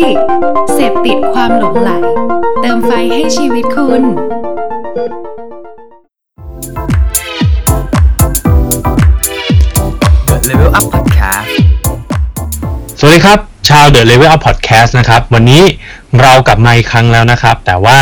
ดิกเสพติดความหลงไหล เติมไฟให้ชีวิตคุณ Level Up Podcast สวัสดีครับ ชาว The Level Up Podcast นะครับ วันนี้เรากลับมาอีกครั้งแล้วนะครับ แต่ว่า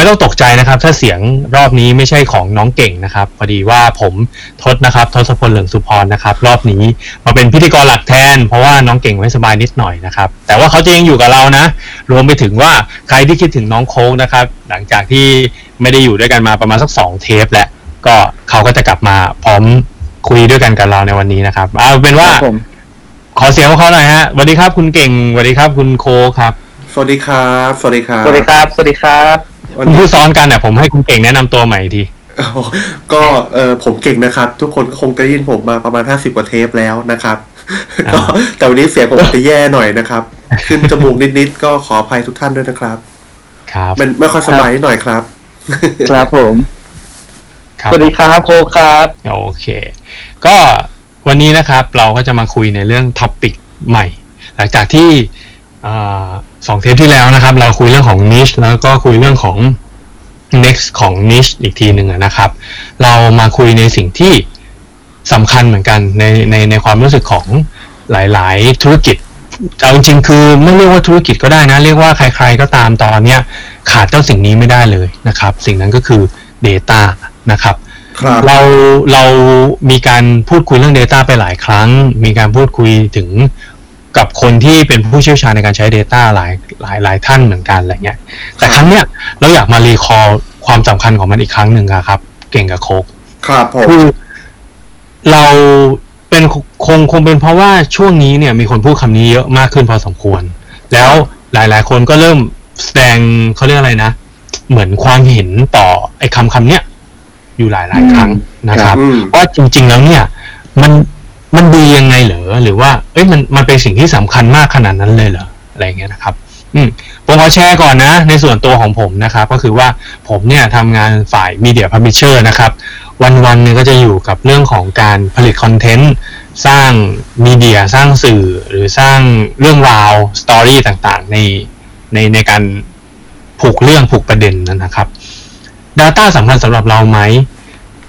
ไม่ต้องตกใจนะครับ ถ้าเสียงรอบนี้ไม่ใช่ของน้องเก่งนะครับพอดีว่าผมทศนะครับทศพลเหลืองสุพรนะครับ รอบนี้มาเป็นพิธีกรหลักแทน เพราะว่าน้องเก่งไม่สบายนิดหน่อยนะครับ แต่ว่าเขาจะยังอยู่กับเรานะ รวมไปถึงว่าใครที่คิดถึงน้องโค้งนะครับ หลังจากที่ไม่ได้อยู่ด้วยกันมาประมาณสักสองเทปแล้วก็เขาก็จะกลับมาพร้อมคุยด้วยกันกับเราในวันนี้นะครับเอาเป็นว่าครับผมขอเสียงของเขาหน่อยฮะสวัสดีครับคุณเก่งสวัสดีครับคุณโคครับ สวัสดีครับ สวัสดีครับ สวัสดีครับ สวัสดีครับ วันคุณนี้พูดซ้อนกันเนี่ยผมให้คุณเก่งแนะนำตัวใหม่อีกทีก็เออผมเก่งนะครับ ทุกคนคงจะได้ยินผมมาประมาณห้าสิบกว่าเทปแล้วนะครับอ่าก็แต่วันนี้เสียงผมจะแย่หน่อยนะครับ ขึ้นจมูกนิดๆก็ขออภัยทุกท่านด้วยนะครับ ครับมันไม่ค่อยสบายนิดหน่อยครับ ครับผมครับสวัสดีครับโคครับโอเค ก็วันนี้นะครับเราก็จะมาคุยในเรื่องท็อปิกใหม่ หลังจากที่อ่า สองเทปที่แล้วนะครับ เราคุยเรื่องของ niche แล้วก็คุยเรื่องของ next ของ niche อีกทีหนึ่งอะนะครับ เรามาคุยในสิ่งที่สำคัญเหมือนกันในในในความรู้สึกของหลาย ๆ ธุรกิจเอาจริงๆคือไม่เรียกว่าธุรกิจก็ได้นะ เรียกว่าใคร ๆ ก็ตามตอนเนี้ยขาดเจ้าสิ่งนี้ไม่ได้เลยนะครับ สิ่งนั้นก็คือ Data นะครับครับเราเรามีการพูดคุยเรื่อง Data ไปหลายครั้ง มีการพูดคุยถึง กับคนที่เป็นผู้เชี่ยวชาญในการใช้ Data หลายหลายหลายท่านเหมือนกันอะไรเงี้ย แต่ครั้งเนี้ยเราอยากมารีคอร์ความสำคัญของมันอีกครั้งหนึ่งอะครับ เก่งกับโคกครับผมคือเราเป็นคงคงเป็นเพราะว่าช่วงนี้เนี่ยมีคนพูดคำนี้เยอะมากขึ้นพอสมควร แล้วหลาย ๆ คนก็เริ่มแสดงเขาเรียกอะไรนะ เหมือนความเห็นต่อไอ้คำคำเนี้ยอยู่หลาย ๆ ครั้งนะครับอืมว่าจริง ๆ แล้วเนี่ย มัน มันดียังไงเหรอหรือว่าเอ้ยมันมันเป็นสิ่งที่สำคัญมากขนาดนั้นเลยเหรออะไรอย่างเงี้ยนะครับ อืมผมขอแชร์ก่อนนะ ในส่วนตัวของผมนะครับ ก็คือว่าผมเนี่ยทำงานฝ่าย media publisher นะครับ วันๆเนี่ยก็จะอยู่กับเรื่องของการผลิต content สร้าง media สร้างสื่อหรือสร้างเรื่องราว story ต่างๆ ในในในการผูกเรื่องผูกประเด็นนะครับ Data สำคัญสำหรับเราไหม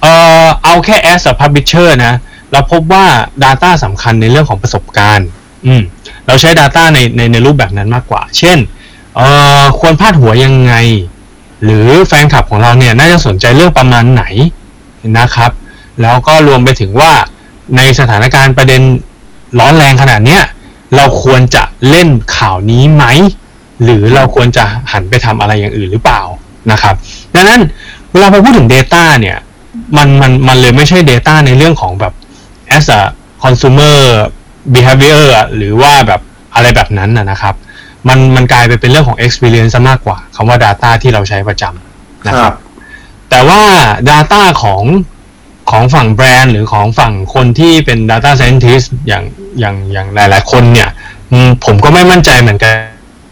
เออเอาแค่ as a publisher นะ เราพบว่า Data สำคัญในเรื่องของประสบการณ์ อืมเราใช้ Data ในในในรูปแบบนั้นมากกว่า เช่นเอ่อควรพาดหัวยังไง หรือแฟนคลับของเราเนี่ยน่าจะสนใจเรื่องประมาณไหนนะครับ แล้วก็รวมไปถึงว่าในสถานการณ์ประเด็นร้อนแรงขนาดเนี้ยเราควรจะเล่นข่าวนี้ไหม หรือเราควรจะหันไปทำอะไรอย่างอื่นหรือเปล่านะครับ ดังนั้นเวลาพอพูดถึง Data เนี่ยมันมันมันเลยไม่ใช่ Data ในเรื่องของแบบ as a consumer behavior อะหรือว่าแบบอะไรแบบนั้นนะนะครับ มันมันกลายไปเป็นเรื่องของ experience ซะมากกว่าคำว่า Data ที่เราใช้ประจำนะคครัรับบแต่ว่า Data ของของฝั่งแบรนด์หรือของฝั่งคนที่เป็น Data Scientist อย่างอย่างอย่างหลาย ๆ คนเนี่ยอืมผมก็ไม่มั่นใจเหมือนกั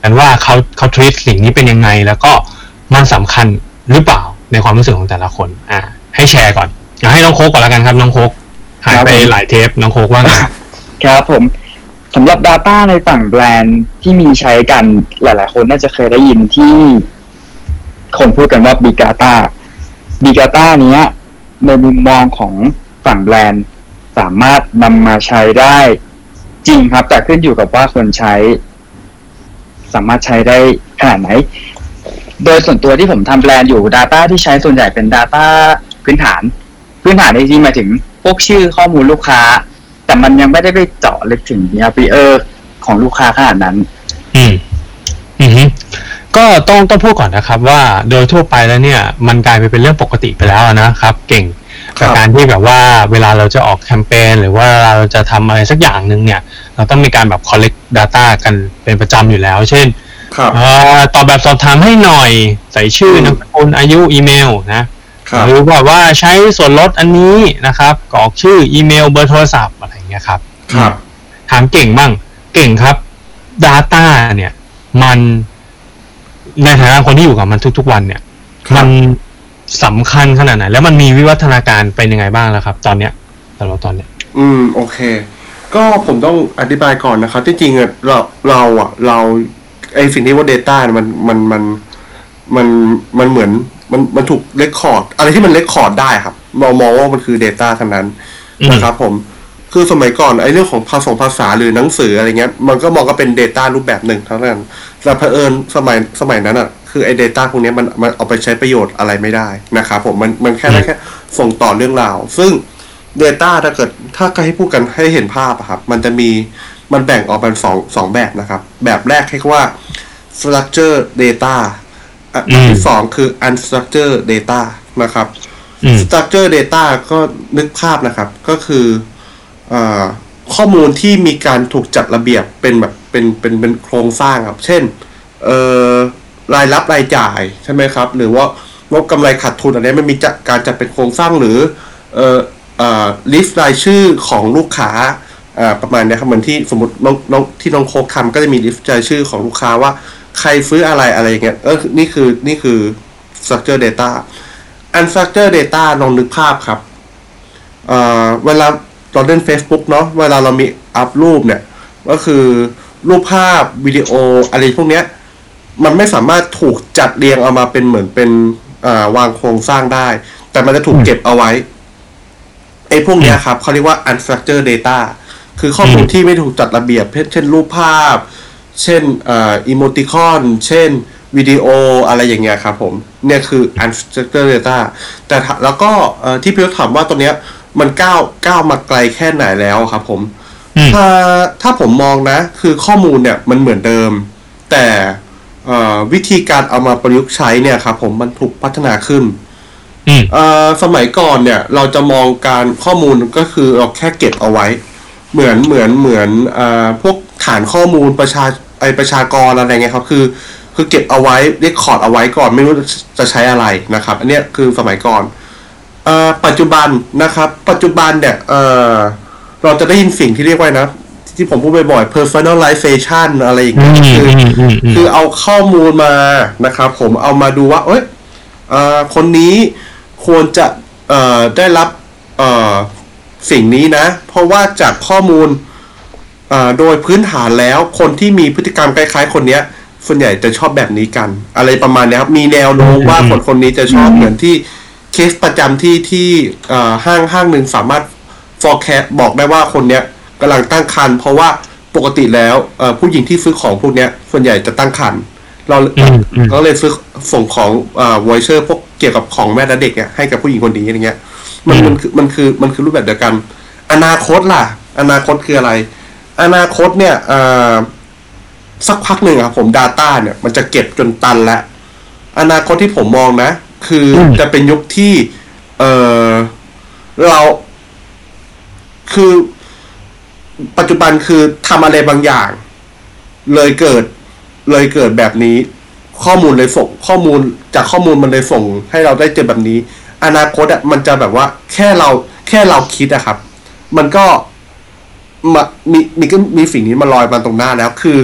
นว่าเขาเขา treat สิ่งนี้เป็นยังไง แล้วก็มันสำคัญหรือเปล่าในความรู้สึกของแต่ละคน อ่า ให้แชร์ก่อน อยากให้น้องโคกก่อนแล้วกันครับน้องโคก หายไปหลายเทปน้องโคกว่าไงครับผมสำหรับ Data ในฝั่งแบรนด์ที่มีใช้กันหลาย ๆ คนน่าจะเคยได้ยินที่คนพูดกันว่า Big Data Big Data เนี้ยในมุมมองของฝั่งแบรนด์สามารถนำมาใช้ได้จริงครับ แต่ขึ้นอยู่กับว่าคนใช้ สามารถใช้ได้ขนาดไหน โดยส่วนตัวที่ผมทำแบรนด์อยู่ Data ที่ใช้ส่วนใหญ่เป็น Data พื้นฐาน พื้นฐานในที่หมายถึง พวกชื่อข้อมูลลูกค้า แต่มันยังไม่ได้ไปเจาะลึกถึง behavior ของลูกค้าขนาดนั้น อืม อือฮึก็ต้องต้องพูดก่อนนะครับ ว่าโดยทั่วไปแล้วเนี่ย มันกลายไปเป็นเรื่องปกติไปแล้วนะครับ เก่งครักับบการที่แบบว่าเวลาเราจะออกแคมเปญหรือว่าเราจะทำอะไรสักอย่างหนึ่งเนี่ย เราต้องมีการแบบ collect data กันเป็นประจำอยู่แล้ว เช่นครับเอ่อตอบแบบสอบถามให้หน่อย ใส่ชื่ออืมนามสกุลอายุอีเมลนะครับ หรือว่าว่าใช้ส่วนลดอันนี้นะครับกรอกชื่ออีเมลเบอร์โทรศัพท์อะไรอย่างเงี้ยครับ ครับถามเก่งบ้างเก่งครับ Data เนี่ย มันในฐานะคนที่อยู่กับมันทุกๆวันเนี่ยครัมับนสำคัญขนาดไหน แล้วมันมีวิวัฒนาการเป็นยังไงบ้างแล้วครับ ตอนเนี้ยสำหรับตอนเนี้ย อืม โอเค ก็ผมต้องอธิบายก่อนนะครับ ที่จริงอะเราเราอะ เราไอสิ่งที่ว่า Data เนี่ยมันมันมันมันมันเหมือน มันมันถูก record อะไรที่มัน record ได้ครับมองมองว่ามันคือ Data ทั้งนั้นอืมนะครับผมคือสมัยก่อนไอ้เรื่องของภาษาภาษาหรือหนังสืออะไรเงี้ย มันก็มองก็เป็น Data รูปแบบหนึ่งเท่านั้นแต่เผอิญสมัยสมัยนั้นอะคือไอ้ Data พวกเนี้ยมันมันเอาไปใช้ประโยชน์อะไรไม่ได้นะครับผมมันมันแค่ได้แค่ส่งต่อเรื่องราว ซึ่ง Data ถ้าเกิดถ้าให้พูดกันให้เห็นภาพอะครับ มันจะมีมันแบ่งออกเป็นสองสองแบบนะครับ แบบแรกเรียกว่า structure data อะอืมที่สองคือ unstructured data นะครับอืม structure data ก็นึกภาพนะครับ ก็คืออาข้อมูลที่มีการถูกจัดระเบียบเป็นแบบเป็นเป็นเป็นโครงสร้างครับ เช่นเอ่อรายรับรายจ่ายใช่ไหมครับ หรือว่างบกำไรขาดทุนอันนี้มันมีจัดการจัดเป็นโครงสร้างหรือเอ่อเอ่อ list รายชื่อของลูกค้าอ่าประมาณเนี้ยครับเหมือนที่สมมติน้องน้องที่น้องโคกทำก็จะมี list รายชื่อของลูกค้าว่า ใครซื้ออะไรอะไรอย่างเงี้ยเออนี่คือนี่คือ structure data unstructured data ลองนึกภาพครับเอ่อเวลาเราเล่น Facebook เนาะเวลาเรามีอัพรูปเนี่ย ก็คือรูปภาพวิดีโออะไรพวกเนี้ย มันไม่สามารถถูกจัดเรียงเอามาเป็นเหมือนเป็นาวางโครงสร้างได้ แต่มันจะถูกเก็บเอาไว้ไอ้พวกเนี้ยครับเขาเรียกว่า unstructured data คือข้อมูลที่ไม่ถูกจัดระเบียบ เช่นรูปภาพ เช่นอ่าอีโมติคอนเช่นวิดีโออะไรอย่างเงี้ยครับผมเนี่ยคือ unstructured data แต่ถ้าแล้วก็เอ่อที่พี่ยศถามว่าตัวเนี้ยมันก้าวก้าวมาไกลแค่ไหนแล้วครับผมอืมถ้าถ้าผมมองนะ คือข้อมูลเนี่ยมันเหมือนเดิม แต่เอ่อวิธีการเอามาประยุกต์ใช้เนี่ยครับผมมันถูกพัฒนาขึ้นอืมเอ่อสมัยก่อนเนี่ย เราจะมองการข้อมูลก็คือเราแค่เก็บเอาไว้ เหมือนเหมือนเหมือนเอ่อพวกฐานข้อมูลประชา ไอประชากรอะไรเงี้ยครับ คือ คือเก็บเอาไว้เรคคอร์ดเอาไว้ก่อนไม่รู้จะใช้อะไรนะครับ อันเนี้ยคือสมัยก่อนเอ่อปัจจุบันนะครับ ปัจจุบันเนี่ยเอ่อเราจะได้ยินสิ่งที่เรียกว่านะที่ผมพูดบ่อยๆ personalization อะไรอย่างอืเงี้ยมคืออืมอืมอืมคือเอาข้อมูลมานะครับผมเอามาดูว่าเอ้ยเอ่อคนนี้ควรจะเอ่อได้รับเอ่อสิ่งนี้นะ เพราะว่าจากข้อมูลเอ่อ โดยพื้นฐานแล้วคนที่มีพฤติกรรมคล้าย ๆ คนเนี้ย ส่วนใหญ่จะชอบแบบนี้กัน อะไรประมาณเนี้ยครับ มีแนวโน้มว่าอืมคนคนนี้จะชอบเหมือนที่เคสประจำที่ที่เอ่อห้างห้างหนึ่งสามารถ forecast บอกได้ว่าคนเนี้ยกำลังตั้งครรภ์เพราะว่าปกติแล้วเอ่อผู้หญิงที่ซื้อของพวกเนี้ย ส่วนใหญ่จะตั้งครรภ์เราอืมอืมก็เลยซื้อส่งของเอ่อ voucher พวกเกี่ยวกับของแม่และเด็กเนี่ยให้กับผู้หญิงคนนี้อย่างเงี้ย มันอืมมันคือมันคือมันคือรูปแบบเดียวกัน อนาคตล่ะ อนาคตคืออะไร อนาคตเนี่ยเอ่อสักพักหนึ่งอะครับผม Data เนี่ย มันจะเก็บจนตันแล้วอนาคตที่ผมมองนะ คืออมจะเป็นยุคที่ เออเราคือปัจจุบันคือทำอะไรบางอย่าง เลยเกิดเลยเกิดแบบนี้ ข้อมูลเลยส่งข้อมูลจากข้อมูลมันเลยส่ง ให้เราได้เจอแบบนี้ อนาคตอะมันจะแบบว่า แค่เราแค่เราคิดอะครับ มันก็ มามีมีก็มีสิ่งนี้มาลอยมาตรงหน้าแล้วคือ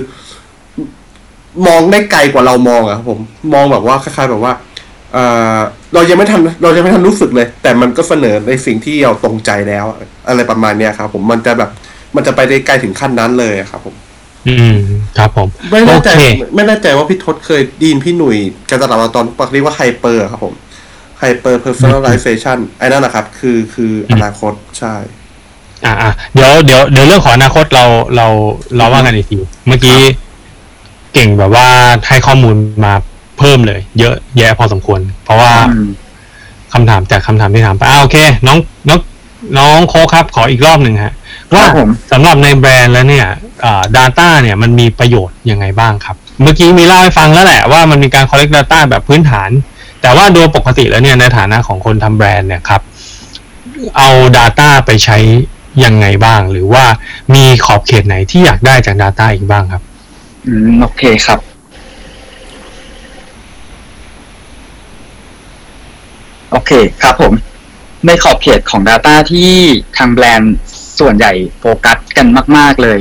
มองได้ไกลกว่าเรามองอะครับผมมองแบบว่าคล้ายๆแบบว่าเออเรายังไม่ทันเรายังไม่ทันรู้สึกเลย แต่มันก็เสนอในสิ่งที่เราตรงใจแล้ว อะไรประมาณเนี้ยครับ ผมมันจะแบบมันจะไปได้ไกลถึงขั้นนั้นเลยอะครับ ผม อืม ครับผม ไม่โอแน่ใจเคไม่แน่ใจว่าพี่ทศเคยไดีนพี่หนุ่ยการตลาดมาตอนเรียกว่าไฮเปอร์ครับผมไฮเปอร์เพอร์ a l i z a t i o n ไอ้นั่นนะครับ คือคืออนาคตใช่ อ่าอ่าเดี๋ยวเดี๋ยวเดี๋ยวเรื่องของอนาคตเราเราเราว่ากันอีกทีเมื่อกี้เก่งแบบว่าให้ข้อมูลมาเพิ่มเลย เยอะแยะพอสมควร เพราะว่าอืมคำถามจากคำถามที่ถามไปอ่าโอเค น้องน้องน้องโคกครับขออีกรอบหนึ่งฮะว่าครับผมสำหรับในแบรนด์แล้วเนี่ยอ่า Data เนี่ยมันมีประโยชน์ยังไงบ้างครับ เมื่อกี้มีเล่าให้ฟังแล้วแหละว่ามันมีการ collect data แบบพื้นฐาน แต่ว่าโดยปกติแล้วเนี่ยในฐานะของคนทำแบรนด์เนี่ยครับ เอา Data ไปใช้ ยังไงบ้าง หรือว่ามีขอบเขตไหนที่อยากได้จาก Data อีกบ้างครับ อืมโอเคครับ โอเคครับผม ในขอบเขตของ Data ที่ทางแบรนด์ส่วนใหญ่โฟกัสกันมาก ๆเลย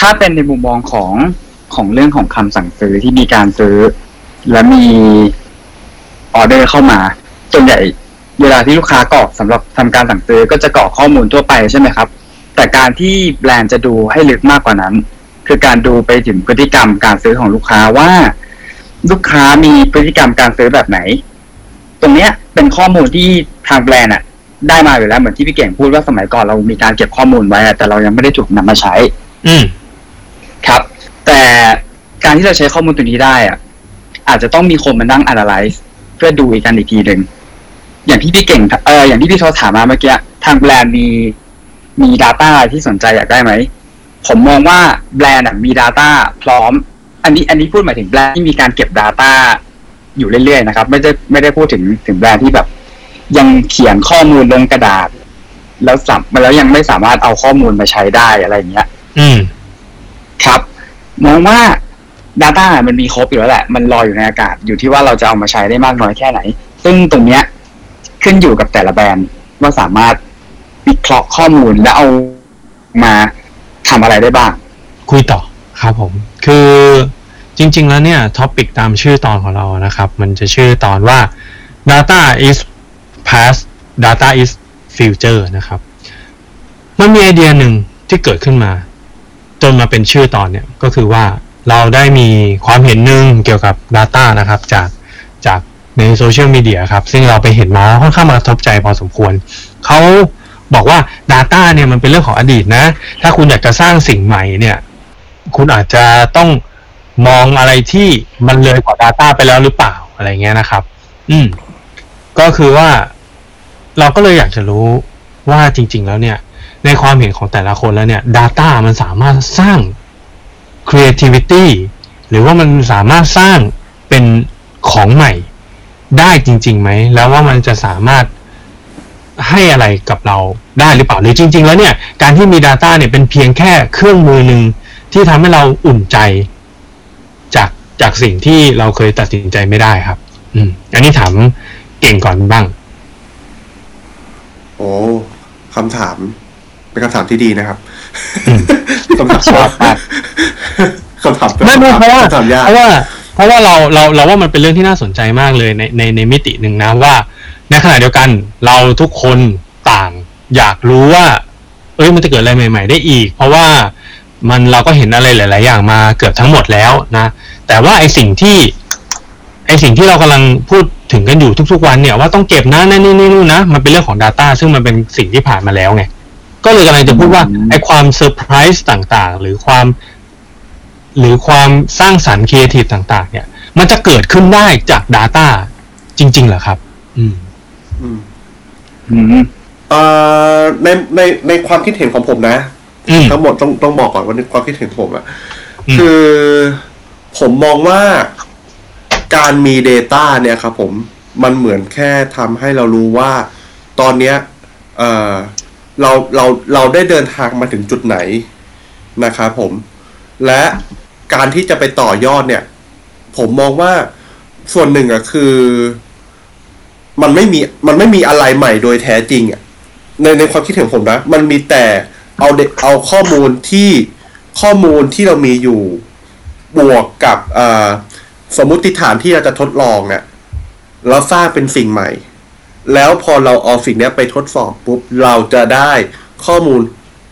ถ้าเป็นในมุมมองของของเรื่องของคำสั่งซื้อที่มีการซื้อ และมีออเดอร์เข้ามา ส่วนใหญ่ เวลาที่ลูกค้ากรอกสำหรับทำการสั่งซื้อก็จะกรอกข้อมูลทั่วไปใช่ไหมครับ แต่การที่แบรนด์จะดูให้ลึกมากกว่านั้น คือการดูไปถึงพฤติกรรมการซื้อของลูกค้าว่า ลูกค้ามีพฤติกรรมการซื้อแบบไหน ตรงเนี้ยเป็นข้อมูลที่ทางแบรนด์อะได้มาอยู่แล้วเหมือนที่พี่เก่งพูดว่าสมัยก่อนเรามีการเก็บข้อมูลไว้อะแต่เรายังไม่ได้ถูกนำมาใช้ อืมครับ แต่การที่เราใช้ข้อมูลตัวนี้ได้อะอาจจะต้องมีคนมานั่ง analyze เพื่อดูอีกกันอีกทีหนึ่ง อย่างที่พี่เก่งเอออย่างที่พี่โทถามมาเมื่อกี้ทางแบรนด์มีมี Data ที่สนใจอยากได้ไหม ผมมองว่าแบรนด์อะมี Data พร้อม อันนี้อันนี้พูดหมายถึงแบรนด์ที่มีการเก็บ Data อยู่เรื่อยๆนะครับ ไม่ได้ไม่ได้พูดถึงถึงแบรนด์ที่แบบ ยังเขียนข้อมูลลงกระดาษ แล้วสับแล้วยังไม่สามารถเอาข้อมูลมาใช้ได้อะไรอย่างเงี้ย อืม ครับ มองว่า Data มันมีครบอยู่แล้วแหละ มันลอยอยู่ในอากาศอยู่ที่ว่าเราจะเอามาใช้ได้มากน้อยแค่ไหน ซึ่งตรงเนี้ย ขึ้นอยู่กับแต่ละแบรนด์ว่าสามารถวิเคราะห์ข้อมูลแล้วเอามาทำอะไรได้บ้าง คุยต่อครับผม คือจริง ๆ แล้วเนี่ย topic ตามชื่อตอนของเรานะครับ มันจะชื่อตอนว่า data is past data is future นะครับ มันมีไอเดียหนึ่งที่เกิดขึ้นมา จนมาเป็นชื่อตอนเนี่ยก็คือว่าเราได้มีความเห็นหนึ่งเกี่ยวกับ Data นะครับ จากจาก ในโซเชียลมีเดียครับ ซึ่งเราไปเห็นมาค่อนข้างมากระทบใจพอสมควร เขาบอกว่า Data เนี่ยมันเป็นเรื่องของอดีตนะ ถ้าคุณอยากจะสร้างสิ่งใหม่เนี่ย คุณอาจจะต้องมองอะไรที่มันเลยกว่า Data ไปแล้วหรือเปล่าอะไรเงี้ยนะครับ อืม ก็คือว่า เราก็เลยอยากจะรู้ว่าจริง ๆ แล้วเนี่ย ในความเห็นของแต่ละคนแล้วเนี่ย Data มันสามารถสร้าง creativity หรือว่ามันสามารถสร้างเป็นของใหม่ ได้จริงๆไหม แล้วว่ามันจะสามารถให้อะไรกับเราได้หรือเปล่าหรือจริง ๆ แล้วเนี่ยการที่มี Data เนี่ยเป็นเพียงแค่เครื่องมือหนึ่งที่ทำให้เราอุ่นใจ จากจากสิ่งที่เราเคยตัดสินใจไม่ได้ครับ อืม อันนี้ถามเก่งก่อนบ้าง โอ้คำถาม เป็นคำถามที่ดีนะครับอืมคำถามชอบมากคำถามไม่ไม่เพราะว่าคำถามยากเพราะว่า เพราะว่าเราเราเราว่ามันเป็นเรื่องที่น่าสนใจมากเลยในในในมิติหนึ่งนะว่าในขณะเดียวกันเราทุกคนต่างอยากรู้ว่า เอ้ยมันจะเกิดอะไรใหม่ ๆ ได้อีก เพราะว่ามันเราก็เห็นอะไรหลาย ๆ อย่างมาเกือบทั้งหมดแล้วนะ แต่ว่าไอสิ่งที่ไอสิ่งที่เรากำลังพูดถึงกันอยู่ทุก ๆ วันเนี่ยว่าต้องเก็บนะนั่นนี่นี่นู่นนะมันเป็นเรื่องของ Data ซึ่งมันเป็นสิ่งที่ผ่านมาแล้วไงก็เลยกำลังจะพูดว่าไอความเซอร์ไพรส์ต่างๆ หรือความ หรือความสร้างสรรค์ครีเอทีฟต่าง ๆ เนี่ย มันจะเกิดขึ้นได้จาก Data จริง ๆเหรอครับ อืม อืมอืมเอ่อในในในความคิดเห็นของผมนะ อืมทั้งหมดต้องต้องบอกก่อนว่าในความคิดเห็นผมอะอืม คือผมมองว่าการมี Data เนี่ยครับผมมันเหมือนแค่ทำให้เรารู้ว่า ตอนเนี้ยเอ่อเราเราเราได้เดินทางมาถึงจุดไหนนะครับผม และ การที่จะไปต่อยอดเนี่ย ผมมองว่าส่วนหนึ่งอะคือ มันไม่มีมันไม่มีอะไรใหม่โดยแท้จริงอะในในความคิดเห็นผมนะ มันมีแต่เอาเด็กเอาข้อมูลที่ข้อมูลที่เรามีอยู่บวกกับเอ่อสมมุติฐานที่เราจะทดลองเนี่ยแล้วสร้างเป็นสิ่งใหม่ แล้วพอเราเอาสิ่งเนี้ยไปทดสอบปุ๊บเราจะได้ข้อมูล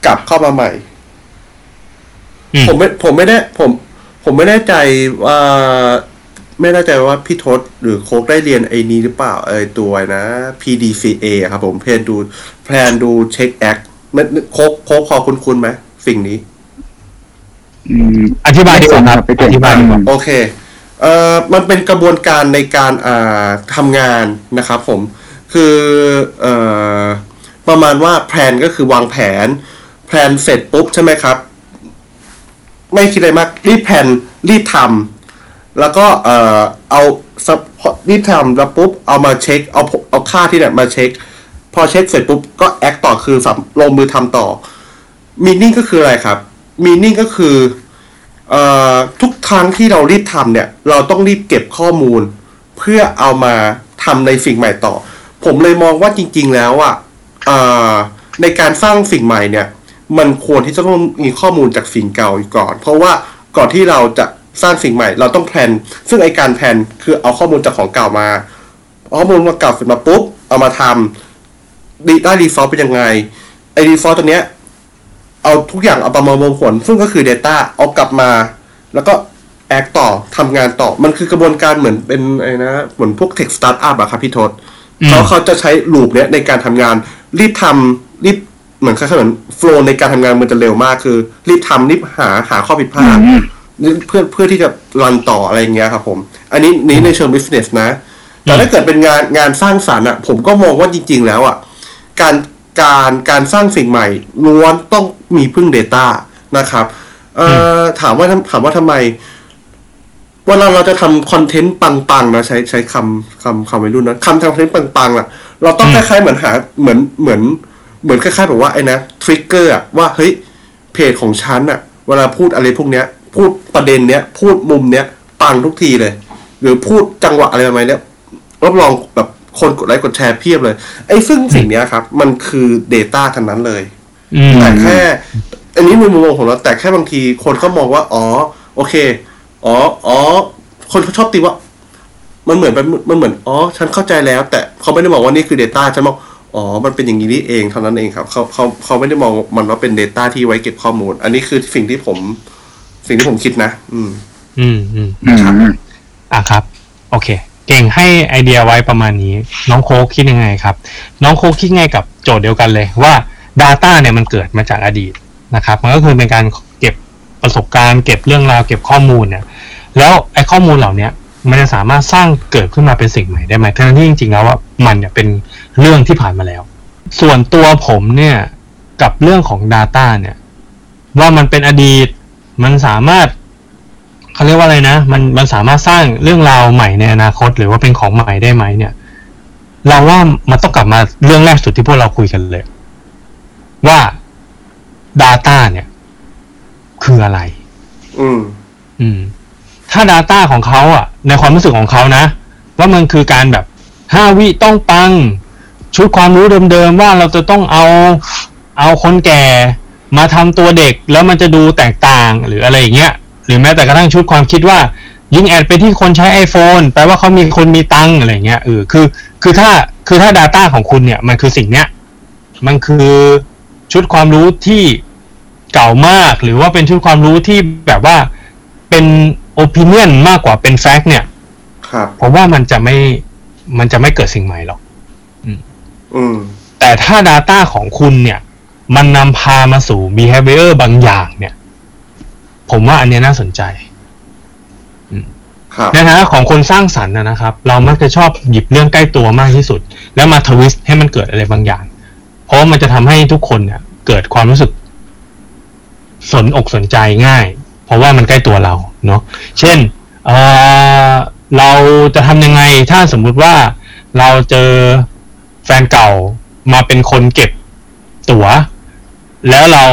กลับเข้ามาใหม่อืมผมไม่ผมไม่ได้ผม ผมไม่แน่ใจว่าไม่แน่ใจว่าพี่ทศหรือโคกได้เรียนไอ้นี้หรือเปล่าไอ้ตัวนะ PDCA ครับผม plan do plan do check act มันโคกโคกพอคุ้นคุ้นๆไหมสิ่งนี้อืมอธิบายดีกว่าครับพี่เก่งอธิบายดีกว่าโอเคเอ่อมันเป็นกระบวนการในการอ่าทำงานนะครับผมคือเอ่อประมาณว่า plan ก็คือวางแผน plan เสร็จปุ๊บใช่ไหมครับ ไม่คิดอะไรมาก รีบ plan รีบทำแล้วก็เอ่อเอารีบทำแล้วปุ๊บเอามาเช็คเอาเอาค่าที่เนี่ยมาเช็ค พอเช็คเสร็จปุ๊บก็ act ต่อคือลงมือทำต่อ meaning ก็คืออะไรครับมีนิ่งก็คือเอ่อทุกครั้งที่เรารีบทำเนี่ย เราต้องรีบเก็บข้อมูล เพื่อเอามาทำในสิ่งใหม่ต่อ ผมเลยมองว่าจริง ๆ แล้วอะเอ่อในการสร้างสิ่งใหม่เนี่ย มันควรที่จะต้องมีข้อมูลจากสิ่งเก่าอยู่ก่อน เพราะว่าก่อนที่เราจะสร้างสิ่งใหม่ เราต้องแพลนซึ่งไอการแพลนคือเอาข้อมูลจากของเก่ามาเอาข้อมูลมาเก่าเสร็จมาปุ๊บเอามาทำดีได้รีฟอร์เป็นยังไงไอ report ตัวเนี้ยเอาทุกอย่างเอาประมวลรวมผล ซึ่งก็คือ Data เอากลับมา แล้วก็ act ต่อทำงานต่อ มันคือกระบวนการเหมือนเป็นไอ้นะเหมือนพวก tech startup อะครับพี่ทศอืมเขาเขาจะใช้ loop เนี้ยในการทำงาน รีบทำรีบ เหมือนคล้ายๆเหมือน flow ในการทำงานมันจะเร็วมากคือ รีบทำรีบหาหาข้อผิดพลาดเพื่อเพื่อที่จะ run ต่ออะไรอย่างเงี้ยครับผม อันนี้นี้ในเชิง business นะ แต่ถ้าเกิดเป็นงานงานสร้างสรรค์อะผมก็มองว่าจริง ๆ แล้วอะการการการสร้างสิ่งใหม่ล้วนต้องมีพึ่ง Data นะครับเอ่ออถามว่าทำถามว่าทำไมเวลาเราจะทำคอนเทนต์ปังๆนะใช้ใช้คำคำคำวัยรุ่นนะคำทำคอนเทนต์ปังๆอะ เราต้องคล้ายๆเหมือนหาเหมือนเหมือน เหมือนคล้ายๆแบบว่าไอ้นะทริกเกอร์อะว่าเฮ้ยเพจของฉันอะเวลาพูดอะไรพวกเนี้ย พูดประเด็นเนี้ย พูดมุมเนี้ยปังทุกทีเลย หรือพูดจังหวะอะไรประมาณเนี้ยรับรองแบบคนกดไลค์กดแชร์เพียบเลย ไอ้ซึ่งสิ่งเนี้ยครับ มันคือ Data ทั้งนั้นเลยอืมแต่แค่ อันนี้ในมุมมองของเราแต่แค่บางทีคนเขามองว่า อ๋อ โอเค อ๋ออ๋อคนเขาชอบตีว่า มันเหมือนเป็นมันเหมือนอ๋อ ฉันเข้าใจแล้ว แต่เขาไม่ได้มองว่านี่คือ Data ฉันมอง อ๋อ มันเป็นอย่างนี้นี่เองเท่านั้นเองครับเขาเขาเขาไม่ได้มองมันว่าเป็น Data ที่ไว้เก็บข้อมูล อันนี้คือสิ่งที่ผม สิ่งที่ผมคิดนะ อืม อืมอืมอืมอะครับ โอเค เก่งให้ไอเดียไว้ประมาณนี้ น้องโคกคิดยังไงครับ น้องโคกคิดไงกับโจทย์เดียวกันเลยว่า Data เนี่ยมันเกิดมาจากอดีตนะครับ มันก็คือเป็นการเก็บประสบการณ์ เก็บเรื่องราวเก็บข้อมูลเนี่ย แล้วไอ้ข้อมูลเหล่าเนี้ย มันจะสามารถสร้างเกิดขึ้นมาเป็นสิ่งใหม่ได้ไหมทั้งที่จริงๆแล้วว่ามันเนี่ยเป็นเรื่องที่ผ่านมาแล้ว ส่วนตัวผมเนี่ยกับเรื่องของ Data เนี่ย ว่ามันเป็นอดีต มันสามารถเขาเรียกว่าอะไรนะ มันมันสามารถสร้างเรื่องราวใหม่ในอนาคต หรือว่าเป็นของใหม่ได้ไหมเนี่ย เราว่ามันต้องกลับมาเรื่องแรกสุดที่พวกเราคุยกันเลย ว่า Data เนี่ย คืออะไร อืม อืม ถ้า Data ของเขาอะ ในความรู้สึกของเขานะ ว่ามันคือการแบบห้าวิต้องปัง ชุดความรู้เดิมๆว่าเราจะต้องเอาเอาคนแก่มาทำตัวเด็กแล้วมันจะดูแตกต่างหรืออะไรอย่างเงี้ยหรือแม้แต่กระทั่งชุดความคิดว่า ยิ่งแอดไปที่คนใช้ iPhone แปลว่าเขามีคนมีตังอะไรเงี้ยเออคือ คือถ้าคือถ้า Data ของคุณเนี่ยมันคือสิ่งเนี้ยมันคือชุดความรู้ที่เก่ามาก หรือว่าเป็นชุดความรู้ที่แบบว่าเป็น opinion มากกว่าเป็น fact เนี่ยครับผมว่ามันจะไม่มันจะไม่เกิดสิ่งใหม่หรอกอืมแต่ถ้า Data ของคุณเนี่ย มันนำพามาสู่ behavior บางอย่าง เนี่ย ผมว่าอันเนี้ยน่าสนใจครับในฐานะของคนสร้างสรรค์นะนะครับ เรามักจะชอบหยิบเรื่องใกล้ตัวมากที่สุด แล้วมาทวิสต์ให้มันเกิดอะไรบางอย่าง เพราะว่ามันจะทำให้ทุกคนเนี่ย เกิดความรู้สึก สนอกสนใจง่าย เพราะว่ามันใกล้ตัวเราเนาะเช่นเอ่อเราจะทำยังไงถ้าสมมุติว่าเราเจอแฟนเก่ามาเป็นคนเก็บตั๋ว แล้วเรา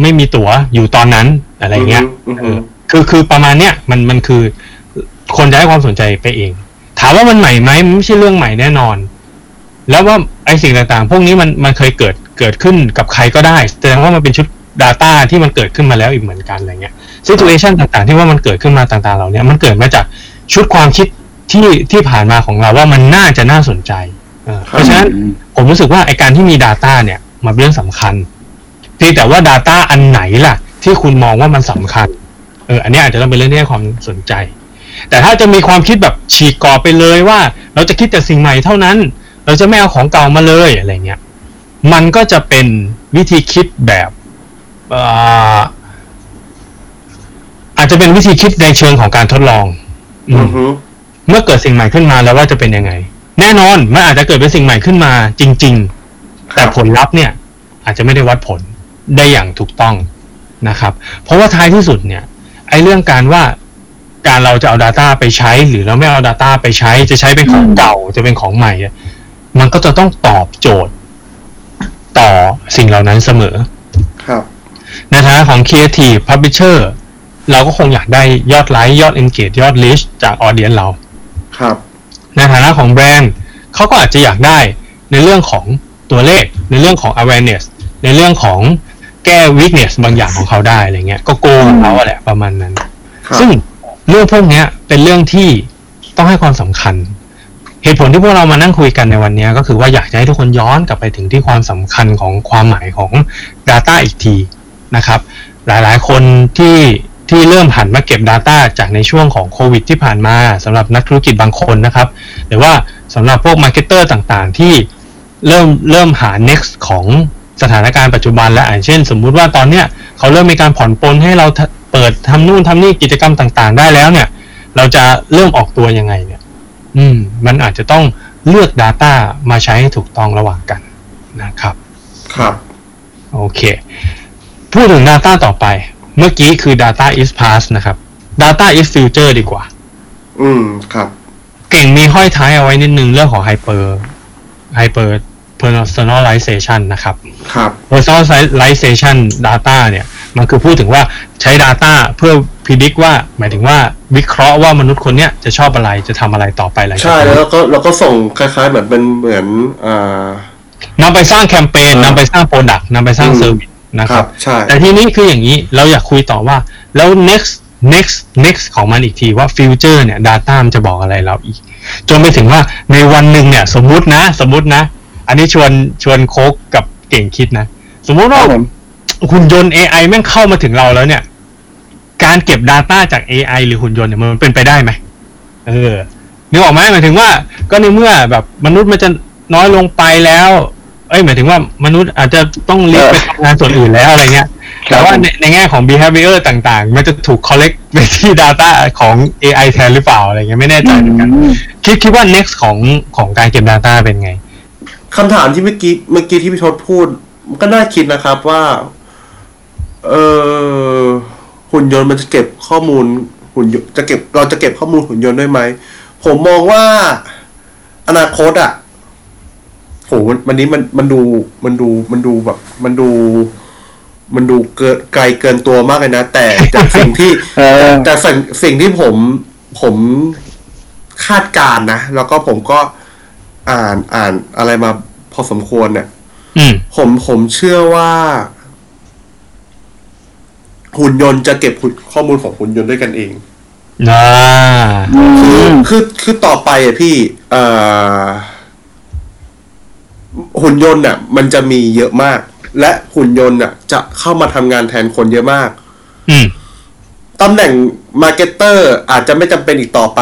ไม่มีตั๋วอยู่ตอนนั้นอะไรเงี้ยอืมเออือมคือคือประมาณเนี้ยมันมันคือคนจะให้ความสนใจไปเอง ถามว่ามันใหม่ไหมมันไม่ใช่เรื่องใหม่แน่นอน แล้วว่าไอสิ่งต่างๆ พวกนี้มันมันเคยเกิดเกิดขึ้นกับใครก็ได้แสดงว่ามันเป็นชุด Data ที่มันเกิดขึ้นมาแล้วอีกเหมือนกันอะไรเงี้ย situation ต่างๆ ที่ว่ามันเกิดขึ้นมาต่างๆเหล่านี้มันเกิดมาจากชุดความคิดที่ที่ผ่านมาของเราว่ามันน่าจะน่าสนใจเออเพราะฉะนั้นผมรู้สึกว่าไอการที่มี Data เนี่ยมันเป็นเรื่องสำคัญเพียงแต่ว่า Data อันไหนล่ะ ที่คุณมองว่ามันสำคัญเอออันนี้อาจจะต้องเป็นเรื่องที่ให้ความสนใจ แต่ถ้าจะมีความคิดแบบฉีกกรอบไปเลยว่า เราจะคิดแต่สิ่งใหม่เท่านั้น เราจะไม่เอาของเก่ามาเลยอะไรเงี้ยมันก็จะเป็นวิธีคิดแบบเอ่ออาจจะเป็นวิธีคิดในเชิงของการทดลอง อือืมมฮึเมื่อเกิดสิ่งใหม่ขึ้นมาแล้วว่าจะเป็นยังไง แน่นอนมันอาจจะเกิดเป็นสิ่งใหม่ขึ้นมาจริง ๆ แต่ผลลัพธ์เนี่ย อาจจะไม่ได้วัดผลได้อย่างถูกต้องนะครับ เพราะว่าท้ายที่สุดเนี่ยไอ้เรื่องการว่าการเราจะเอา Data ไปใช้ หรือเราไม่เอา Data ไปใช้จะใช้เป็นของเก่าจะเป็นของใหม่อะมันก็จะต้องตอบโจทย์ต่อสิ่งเหล่านั้นเสมอ ครับ ในฐานะของ Creative Publisher เราก็คงอยากได้ยอดไลค์ยอด engage ยอด reach จากออเดียนเรา ครับ ในฐานะของแบรนด์เขาก็อาจจะอยากได้ในเรื่องของตัวเลข ในเรื่องของ awareness ในเรื่องของแก้ weakness บางอย่างของเขาได้อะไรเงี้ย ก็โกงเขาอะแหละประมาณนั้นครับซึ่งเรื่องพวกเนี้ยเป็นเรื่องที่ต้องให้ความสำคัญ เหตุผลที่พวกเรามานั่งคุยกันในวันเนี้ยก็คือว่าอยากจะให้ทุกคนย้อนกลับไปถึงที่ความสำคัญของความหมายของ Data อีกทีนะครับ หลายๆ คนที่ ที่เริ่มหันมาเก็บ Data จากในช่วงของโควิดที่ผ่านมาสำหรับนักธุรกิจบางคนนะครับ หรือว่าสำหรับพวก marketer ต่างๆ ที่เริ่มเริ่มหา next ของสถานการณ์ปัจจุบันและอย่างเช่น สมมุติว่าตอนเนี้ยเขาเริ่มมีการผ่อนปลนให้เราทะเปิดทำนู่นทำนี่กิจกรรมต่างๆ ได้แล้วเนี่ย เราจะเริ่มออกตัวยังไงเนี่ย อืม มันอาจจะต้องเลือก Data มาใช้ให้ถูกต้องระหว่างกันนะครับ ครับ โอเค พูดถึง Data ต่อไป เมื่อกี้คือ Data is past นะครับ Data is future ดีกว่า อืมครับ เก่งมีห้อยท้ายเอาไว้นิดนึงเรื่องของ hyper hyper personalization นะครับ ครับ personalization data เนี่ย มันคือพูดถึงว่าใช้ data เพื่อ predict ว่า หมายถึงว่าวิเคราะห์ว่ามนุษย์คนเนี้ยจะชอบอะไรจะทำอะไรต่อไปหลังจากใช้นี้แล้วก็เราก็ส่งคล้ายๆเหมือนเป็นเหมือนอ่านำไปสร้างแคมเปญอ่านำไปสร้าง product นำไปสร้างอืม service นะครับใช่แต่ทีนี้คืออย่างนี้เราอยากคุยต่อว่าแล้ว next next next ของมันอีกทีว่า future เนี่ย data มันจะบอกอะไรเราอีก จนไปถึงว่าในวันหนึ่งเนี่ย สมมุตินะ สมมุตินะ อันนี้ชวนชวนโคกกับเก่งคิดนะ สมมุติคว่ารับผมหุ่นยนต์ AI แม่งเข้ามาถึงเราแล้วเนี่ย การเก็บ Data จาก AI หรือหุ่นยนต์เนี่ยมันเป็นไปได้ไหมเออนึกออกไหมหมายถึงว่า ก็ในเมื่อแบบมนุษย์มันจะน้อยลงไปแล้ว เอ้ยหมายถึงว่ามนุษย์อาจจะต้องเรียกไปทำงานส่วนอื่นแล้วอะไรเงี้ยแต่ว่าในในแง่ของ behavior ต่างๆ มันจะถูก collect ไปที่ data ของ AI แทนหรือเปล่าอะไรเงี้ยไม่แน่ใจเหมือนกันอืมคิดคิดว่า next ของของการเก็บ data เป็นไงคำถามที่เมื่อกี้เมื่อกี้ที่พี่ทศพูดมันก็น่าคิดนะครับว่า เออหุ่นยนต์มันจะเก็บข้อมูลหุ่นยนต์จะเก็บเราจะเก็บข้อมูลหุ่นยนต์ได้ไหมผมมองว่าอนาคตอะโหวันนี้มันมันดูมันดูมันดูแบบ มันดู มันดูเกินไกลเกินตัวมากเลยนะ แต่จากสิ่งที่เออแต่สิ่งสิ่งที่ผมผมคาดการณ์นะ แล้วก็ผมก็อ่านอ่านอะไรมาพอสมควรเนี่ยอืมผมผมเชื่อว่า หุ่นยนต์จะเก็บหุ่นข้อมูลของหุ่นยนต์ด้วยกันเองอ่าอืมคือคือต่อไปอะพี่ เอ่อ หุ่นยนต์น่ะมันจะมีเยอะมาก และหุ่นยนต์น่ะ จะเข้ามาทำงานแทนคนเยอะมากอืมตำแหน่ง marketer อาจจะไม่จำเป็นอีกต่อไป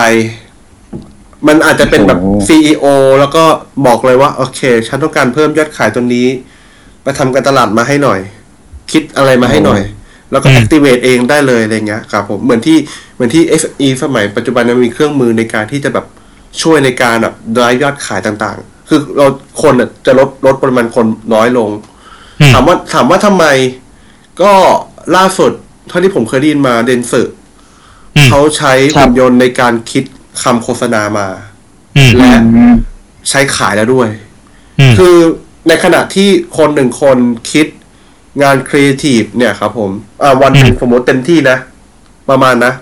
มันอาจจะเป็นแบบโอ้โห CEO แล้วก็บอกเลยว่า โอเค ฉันต้องการเพิ่มยอดขายตัวนี้ ไปทำการตลาดมาให้หน่อย คิดอะไรมาให้หน่อย แล้วก็อืม activate เองได้เลยอะไรเงี้ยครับผมเหมือนที่เหมือนที่ SE สมัยปัจจุบันมันมีเครื่องมือในการที่จะแบบช่วยในการแบบ drive ยอดขายต่างๆ คือเราคนน่ะจะลดลดปริมาณคนน้อยลงอืมถามว่าถามว่าทำไม ก็ล่าสุดเท่าที่ผมเคยได้ยินมา Dentsu อืมเขาใช้ครับหุ่นยนต์ในการคิดคำโฆษณามาอืมและอืมใช้ขายแล้วด้วยอืมคือในขณะที่คนหนึ่งคนคิดงานครีเอทีฟเนี่ยครับผม อ่าวันหนึ่งอืมสมมติเต็มที่นะ ประมาณนะ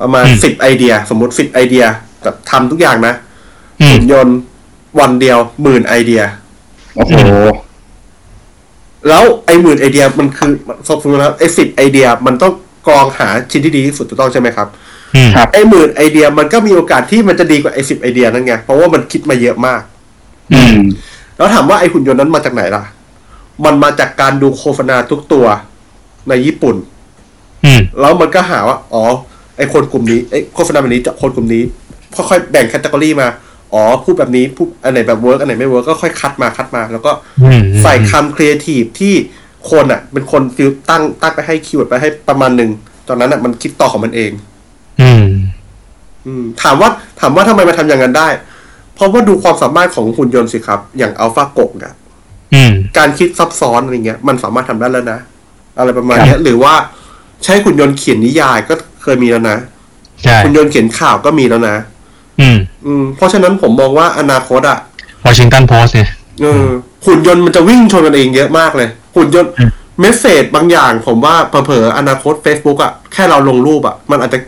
ประมาณอืมสิบไอเดีย สมมติสิบไอเดียแบบทำทุกอย่างนะอืมหุ่นยนต์ วันเดียวหมื่นไอเดีย โอ้โห แล้วไอหมื่นไอเดียมันคือสมมตินะไอสิบไอเดียมันต้องกรองหาชิ้นที่ดีที่สุดถูกต้องใช่ไหมครับอืมครับไอหมื่นไอเดียมันก็มีโอกาสที่มันจะดีกว่าไอสิบไอเดียนั่นไงเพราะว่ามันคิดมาเยอะมาก อืม แล้วถามว่าไอหุ่นยนต์นั้นมาจากไหนล่ะ มันมาจากการดูโฆษณาทุกตัวในญี่ปุ่นอืมแล้วมันก็หาว่า อ๋อ ไอคนกลุ่มนี้ไอโฆษณาแบบนี้จะคนกลุ่มนี้ค่อยๆแบ่ง category มา อ๋อพูดแบบนี้พูดอันไหนแบบ work อันไหนไม่ work ก็ค่อยคัดมาคัดมา แล้วก็อืมใส่คำครีเอทีฟที่คนอะ เป็นคน fill ตั้งตั้งไปให้ keyword ไปให้ประมาณหนึ่งตอนนั้นอะมันคิดต่อของมันเอง อืม อืม ถามว่าถามว่าทำไมมาทำอย่างนั้นได้ เพราะว่าดูความสามารถของหุ่นยนต์สิครับ อย่าง AlphaGo อะอืมการคิดซับซ้อนอะไรเงี้ย มันสามารถทำได้แล้วนะอะไรประมาณเนี้ยหรือว่าใช้หุ่นยนต์เขียนนิยายก็เคยมีแล้วนะใช่หุ่นยนต์เขียนข่าวก็มีแล้วนะ อืม อืม เพราะฉะนั้นผมมองว่าอนาคตอะ Washington Post เนี่ยเออหุ่นยนต์มันจะวิ่งชนกันเองเยอะมากเลย หุ่นยนต์อืม message บางอย่าง ผมว่าเผลอๆอนาคต Facebook อะแค่เราลงรูปอะมันอาจจะ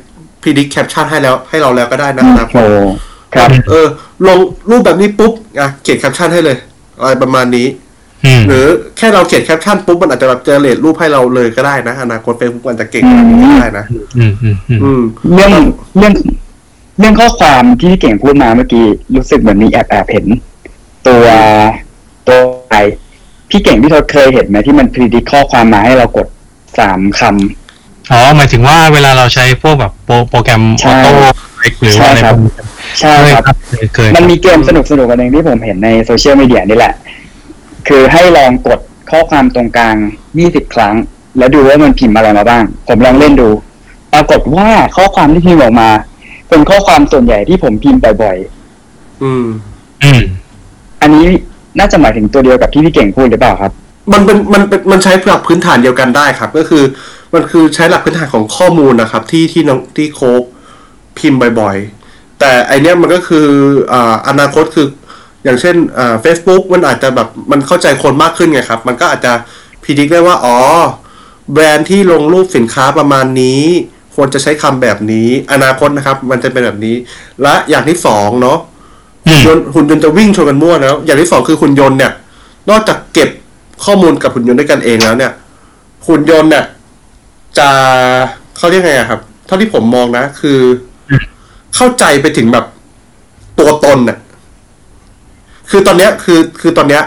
predict caption ให้แล้วให้เราแล้วก็ได้นะอนาคตโอ้ครับเออ ลงรูปแบบนี้ปุ๊บอะเขียนแคปชั่นให้เลย อะไรประมาณนี้อืมหรือแค่เราเขียนแคปชั่นปุ๊บมันอาจจะแบบ generate รูปให้เราเลยก็ได้นะอนาคตเฟซบุ๊กมันจะเก่งแบบนี้ก็ได้นะอืมอืมอืมอืมเรื่องเรื่อง เรื่องข้อความที่พี่เก่งพูดมาเมื่อกี้รู้สึกเหมือนมีแอบแอบเห็น ตัวตัวไอพี่เก่งพี่ทศเคยเห็นไหมที่มันพ r ดิ c ข้อความมาให้เรากดสามคอ๋อหมายถึงว่าเวลาเราใช้พวกแบบโปรโปรแกรมใช่ autoหรือว่าอะไรใช่ครับพวกนี้ำใช่เคยครับครับเคยเคยมันมีเกมสนุกสนุกๆอันหนึ่งที่ผมเห็นในโซเชียลมีเดียนี่แหละ คือให้ลองกดข้อความตรงกลาง20ครั้ง แล้วดูว่ามันพิมพ์อะไรมาบ้าง ผมลองเล่นดู ปรากฏว่าข้อความที่พิมพ์ออกมา เป็นข้อความส่วนใหญ่ที่ผมพิมพ์บ่อยอืม อืมๆอันนี้น่าจะหมายถึงตัวเดียวกับที่พี่เก่งพูดหรือเปล่าครับ มันเป็นมันเป็นมันใช้หลักพื้นฐานเดียวกันได้ครับ ก็คือ มันคือใช้หลักพื้นฐานของข้อมูลนะครับ ที่ที่น้องที่โค้กพิมพ์บ่อยๆ แต่ไอเนี้ยมันก็คืออ่าอนาคตคืออย่างเช่นอ่า Facebook มันอาจจะแบบมันเข้าใจคนมากขึ้นไงครับ มันก็อาจจะพิจิตได้ว่า อ๋อ แบรนด์ที่ลงรูปสินค้าประมาณนี้ ควรจะใช้คำแบบนี้ อนาคตนะครับ มันจะเป็นแบบนี้ และอย่างที่สองเนาะอืมหุ่นยนต์หุ่นยนต์จะวิ่งชนกันมั่วแล้ว อย่างที่สองคือหุ่นยนต์เนี่ย นอกจากเก็บข้อมูลกับหุ่นยนต์ด้วยกันเองแล้วเนี่ย หุ่นยนต์เนี่ยจะเขาเรียกไงอะครับ เท่าที่ผมมองนะ คืออเข้าใจไปถึงแบบตัวตนน่ะ คือตอนเนี้ย คือคือตอนเนี้ย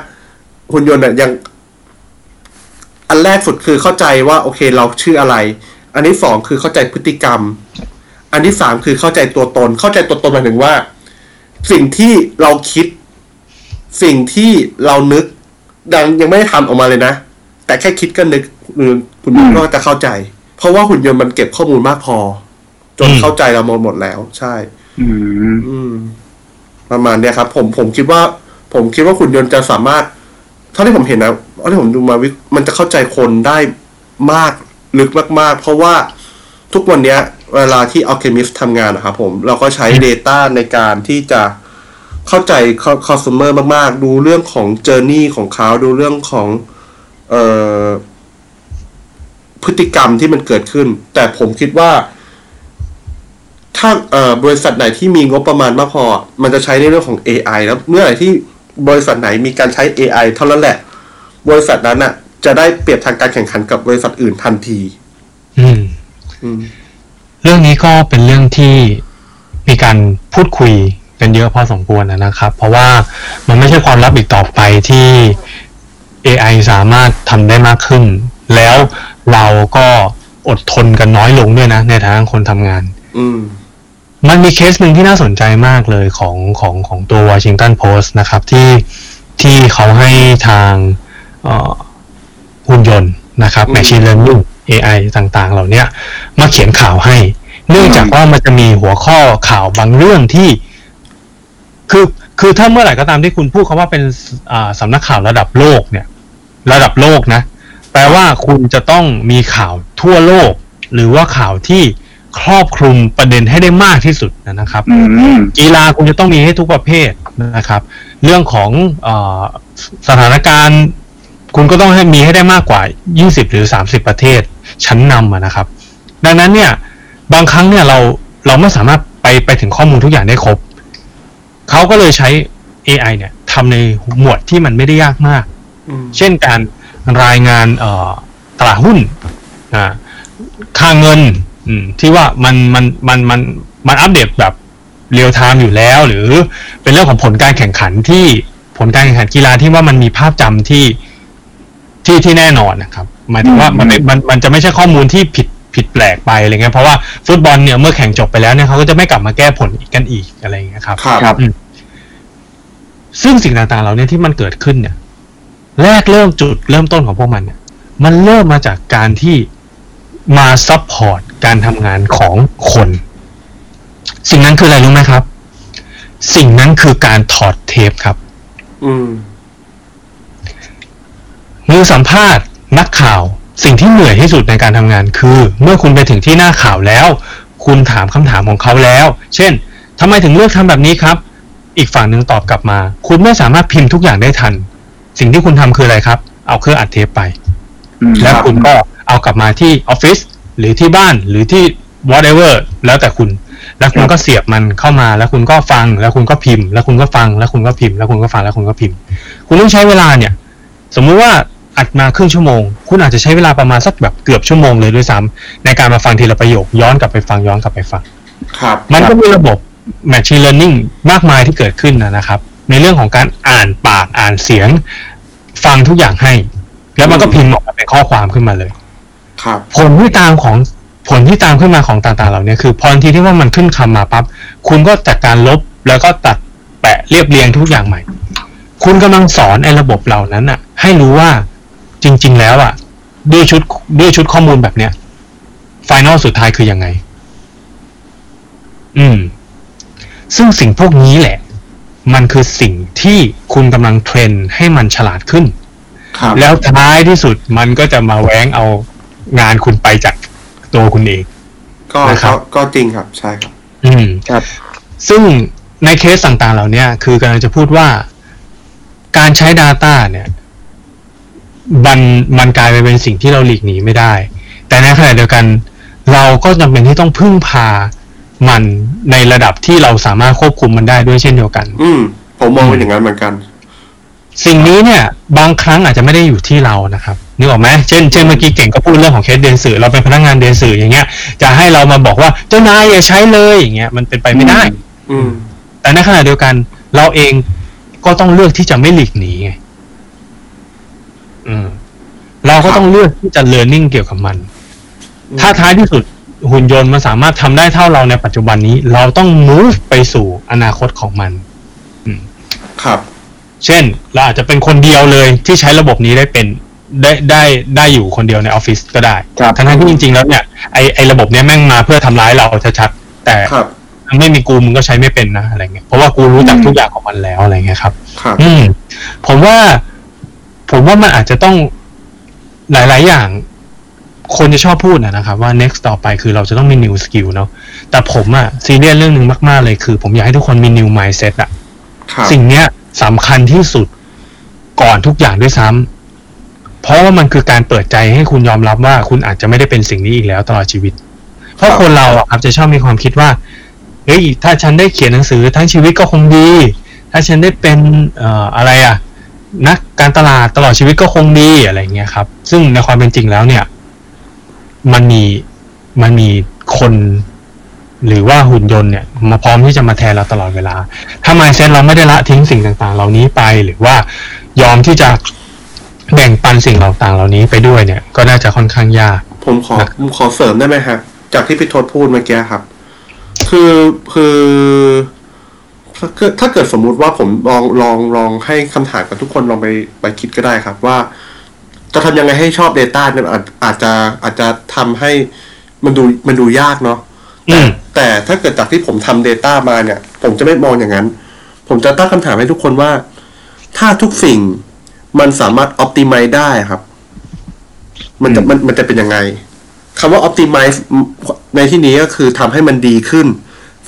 หุ่นยนต์เนี่ยยัง อันแรกสุดคือเข้าใจว่า โอเค เราชื่ออะไร อันที่สองคือเข้าใจพฤติกรรม อันที่สามคือเข้าใจตัวตน เข้าใจตัวตนหมายถึงว่า สิ่งที่เราคิด สิ่งที่เรานึก ดังยังไม่ได้ทำออกมาเลยนะ แต่แค่คิดก็นึกหรือคุณยนต์ก็จะเข้าใจ เพราะว่าหุ่นยนต์มันเก็บข้อมูลมากพอ จนอืมเข้าใจเราหมดหมดแล้ว ใช่อืมอืมประมาณเนี้ยครับ ผมผมคิดว่า ผมคิดว่าหุ่นยนต์จะสามารถเท่าที่ผมเห็นนะเท่าที่ผมดูมาวิมันจะเข้าใจคนได้มาก ลึกมากๆ เพราะว่าทุกวันเนี้ยเวลาที่ Alchemist ทำงานนะครับผม เราก็ใช้ Data ในการที่จะเข้าใจ customer มากๆ ดูเรื่องของ journey ของเขาดูเรื่องของเอ่อพฤติกรรมที่มันเกิดขึ้น แต่ผมคิดว่า ถ้าเอ่อบริษัทไหนที่มีงบประมาณมากพอ มันจะใช้ในเรื่องของ AI แล้วเมื่อไหร่ที่บริษัทไหนมีการใช้ AI เท่านั้นแหละ บริษัทนั้นน่ะ จะได้เปรียบทางการแข่งขันกับบริษัทอื่นทันทีอืมอืม เรื่องนี้ก็เป็นเรื่องที่มีการพูดคุยกันเยอะพอสมควรนะครับ เพราะว่ามันไม่ใช่ความลับอีกต่อไปที่ AI สามารถทำได้มากขึ้น แล้วเราก็อดทนกันน้อยลงด้วยนะ ในฐานะคนทำงาน อืมมันมีเคสหนึ่งที่น่าสนใจมากเลยของของของตัว Washington Post นะครับ ที่ที่เขาให้ทางเอ่อ หุ่นยนต์นะครับอืม Machine Learning AI ต่างๆ เหล่าเนี้ยมาเขียนข่าวให้ เนื่องจากว่ามันจะมีหัวข้อข่าวบางเรื่องที่ คือคือถ้าเมื่อไหร่ก็ตามที่คุณพูดคาว่าเป็นอ่าสำนักข่าวระดับโลกเนี่ย ระดับโลกนะ แปลว่าคุณจะต้องมีข่าวทั่วโลก หรือว่าข่าวที่ครอบคลุมประเด็นให้ได้มากที่สุดนะครับอืมกีฬาคุณจะต้องมีให้ทุกประเภทนะครับ เรื่องของเออสถานการณ์ คุณก็ต้องให้มีให้ได้มากกว่า 20 หรือ 30 ประเทศชั้นนำอะนะครับ ดังนั้นเนี่ยบางครั้งเนี่ยเราเราไม่สามารถไปไปถึงข้อมูลทุกอย่างได้ครบ เขาก็เลยใช้ AI เนี่ยทำในหมวดที่มันไม่ได้ยากมากอืมเช่นการรายงานเอ่อตลาดหุ้นอ่าค่าเงินอืมที่ว่ามันมันมันมันมันอัปเดตแบบ real-time อยู่แล้ว หรือเป็นเรื่องของผลการแข่งขันที่ผลการแข่งขันกีฬาที่ว่ามันมีภาพจำที่ ที่ที่แน่นอนนะครับหมายถึงว่ามันไม่มันมันจะไม่ใช่ข้อมูลที่ผิดผิดแปลกไปอะไรเงี้ยเพราะว่าฟุตบอลเนี่ยเมื่อแข่งจบไปแล้วเนี่ยเขาก็จะไม่กลับมาแก้ผลอีกกันอีกอะไรเงี้ยครับครับครับซึ่งสิ่งต่างๆเหล่านี้ที่มันเกิดขึ้นเนี่ย แรกเริ่มจุดเริ่มต้นของพวกมันเนี่ย มันเริ่มมาจากการที่มา support การทำงานของคน สิ่งนั้นคืออะไรรู้ไหมครับ สิ่งนั้นคือการถอดเทปครับ อืม มือสัมภาษณ์ นักข่าว สิ่งที่เหนื่อยที่สุดในการทำงาน คือ เมื่อคุณไปถึงที่หน้าข่าวแล้ว คุณถามคำถามของเขาแล้ว เช่นทำไมถึงเลือกทำแบบนี้ครับ อีกฝั่งหนึ่งตอบกลับมา คุณไม่สามารถพิมพ์ทุกอย่างได้ทัน สิ่งที่คุณทำคืออะไรครับ เอาเครื่องอัดเทปไปอืมแล้วคุณก็เอากลับมาที่ออฟฟิศหรือที่บ้านหรือที่ whatever แล้วแต่คุณ แล้วคุณก็เสียบมันเข้ามา แล้วคุณก็ฟัง แล้วคุณก็พิมพ์ แล้วคุณก็ฟัง แล้วคุณก็พิมพ์ แล้วคุณก็ฟัง แล้วคุณก็พิมพ์ คุณต้องใช้เวลาเนี่ย สมมุติว่า อัดมาครึ่งชั่วโมง คุณอาจจะใช้เวลาประมาณสักแบบเกือบชั่วโมงเลยด้วยซ้ำในการมาฟังทีละประโยคย้อนกลับไปฟังย้อนกลับไปฟังครับ มันก็มีระบบ machine learning มากมายที่เกิดขึ้นนะนะครับ ในเรื่องของการอ่านปากอ่านเสียง ฟังทุกอย่างให้ แล้วมันก็พิมพ์ออกมาเป็นข้อความขึ้นมาเลย ครับ ผลที่ตามของผลที่ตามขึ้นมาของต่างๆเหล่านี้คือพอทันทีที่ว่ามันขึ้นคำมาปั๊บคุณก็จัดการลบแล้วก็ตัดแปะเรียบเรียงทุกอย่างใหม่ คุณกำลังสอนไอ้ระบบเหล่านั้นอะให้รู้ว่า จริง ๆ แล้วอะด้วยชุดด้วยชุดข้อมูลแบบเนี้ยไฟนอลสุดท้ายคือยังไง อืม ซึ่งสิ่งพวกนี้แหละ มันคือสิ่งที่คุณกำลังเทรนให้มันฉลาดขึ้นครับแล้วท้ายที่สุดมันก็จะมาแว้งเอางานคุณไปจากตัวคุณเอง ก็นะครับก็ก็จริงครับ ใช่ครับ อืมครับ ซึ่งในเคสต่างๆ เหล่านี้คือกำลังจะพูดว่า การใช้ Data เนี่ย มันมันกลายไปเป็นสิ่งที่เราหลีกหนีไม่ได้ แต่ในขณะเดียวกัน เราก็จำเป็นที่ต้องพึ่งพามันในระดับที่เราสามารถควบคุมมันได้ด้วยเช่นเดียวกัน อืมผมมองเป็นอย่างนั้นเหมือนกัน สิ่งนี้เนี่ย บางครั้งอาจจะไม่ได้อยู่ที่เรานะครับนึกออกไหมเช่นเช่นเมื่อกี้เก่งก็พูดเรื่องของเคสเดนสื่อเราเป็นพนักงานเดนสื่ออย่างเงี้ย จะให้เรามาบอกว่าเจ้านายอย่าใช้เลยอย่างเงี้ยมันเป็นไปไม่ได้ อืมแต่ในขณะเดียวกัน เราเองก็ต้องเลือกที่จะไม่หลีกหนีไงอืม เราก็ต้องเลือกที่จะ learning เกี่ยวกับมันอืมถ้าท้ายที่สุดหุ่นยนต์มันสามารถทำได้เท่าเราในปัจจุบันนี้ เราต้อง move ไปสู่อนาคตของมันครับ เช่น เราอาจจะเป็นคนเดียวเลยที่ใช้ระบบนี้ได้เป็นได้ได้ได้อยู่คนเดียวในออฟฟิศก็ได้ครับทั้งๆที่จริง ๆ แล้วเนี่ยไอไอระบบเนี้ยแม่งมาเพื่อทำร้ายเราชัดๆแต่ครับไม่มีกูมึงก็ใช้ไม่เป็นนะอะไรเงี้ยเพราะว่ากูรู้จักทุกอย่างของมันแล้วอะไรเงี้ยครับ ครับ อืมผมว่า ผมว่ามันอาจจะต้องหลาย ๆ อย่าง คนจะชอบพูดนะนะครับ ว่า next ต่อไปคือเราจะต้องมี new skill เนาะแต่ผมอะซีเรียสเรื่องหนึ่งมาก ๆ เลยคือ ผมอยากให้ทุกคนมี new mindset อะครับสิ่งเนี้ยสำคัญที่สุดก่อนทุกอย่างด้วยซ้ำเพราะว่ามันคือการเปิดใจให้คุณยอมรับว่าคุณอาจจะไม่ได้เป็นสิ่งนี้อีกแล้วตลอดชีวิต เพราะคนเราอะครับจะชอบมีความคิดว่าเฮ้ยถ้าฉันได้เขียนหนังสือทั้งชีวิตก็คงดี ถ้าฉันได้เป็นเอ่ออะไรอะ นักการตลาดตลอดชีวิตก็คงดีอะไรเงี้ยครับ ซึ่งในความเป็นจริงแล้วเนี่ย มันมีมันมีคนหรือว่าหุ่นยนต์เนี่ยมาพร้อมที่จะมาแทนเราตลอดเวลา ถ้า mindset เราไม่ได้ละทิ้งสิ่งต่างๆ เหล่านี้ไป หรือว่ายอมที่จะแบ่งปันสิ่งต่างๆเหล่านี้ไปด้วยเนี่ย ก็น่าจะค่อนข้างยาก ผมขอนะผมขอเสริมได้ไหมฮะ จากที่พี่ทศพูดเมื่อกี้ครับ คือคือ ถ้าเกิดถ้าเกิดสมมุติว่าผมลองลองลองให้คำถามกับทุกคนลองไปไปคิดก็ได้ครับว่า จะทำยังไงให้ชอบ Data เนี่ยอาจอาจจะอาจจะทำให้มันดูมันดูยากเนาะอืมแต่ถ้าเกิดจากที่ผมทำ Data มาเนี่ย ผมจะไม่มองอย่างนั้น ผมจะตั้งคำถามให้ทุกคนว่า ถ้าทุกสิ่งมันสามารถ optimize ได้ครับ มันจะมันมันจะเป็นยังไงคำว่า optimize ในที่นี้ก็คือทำให้มันดีขึ้น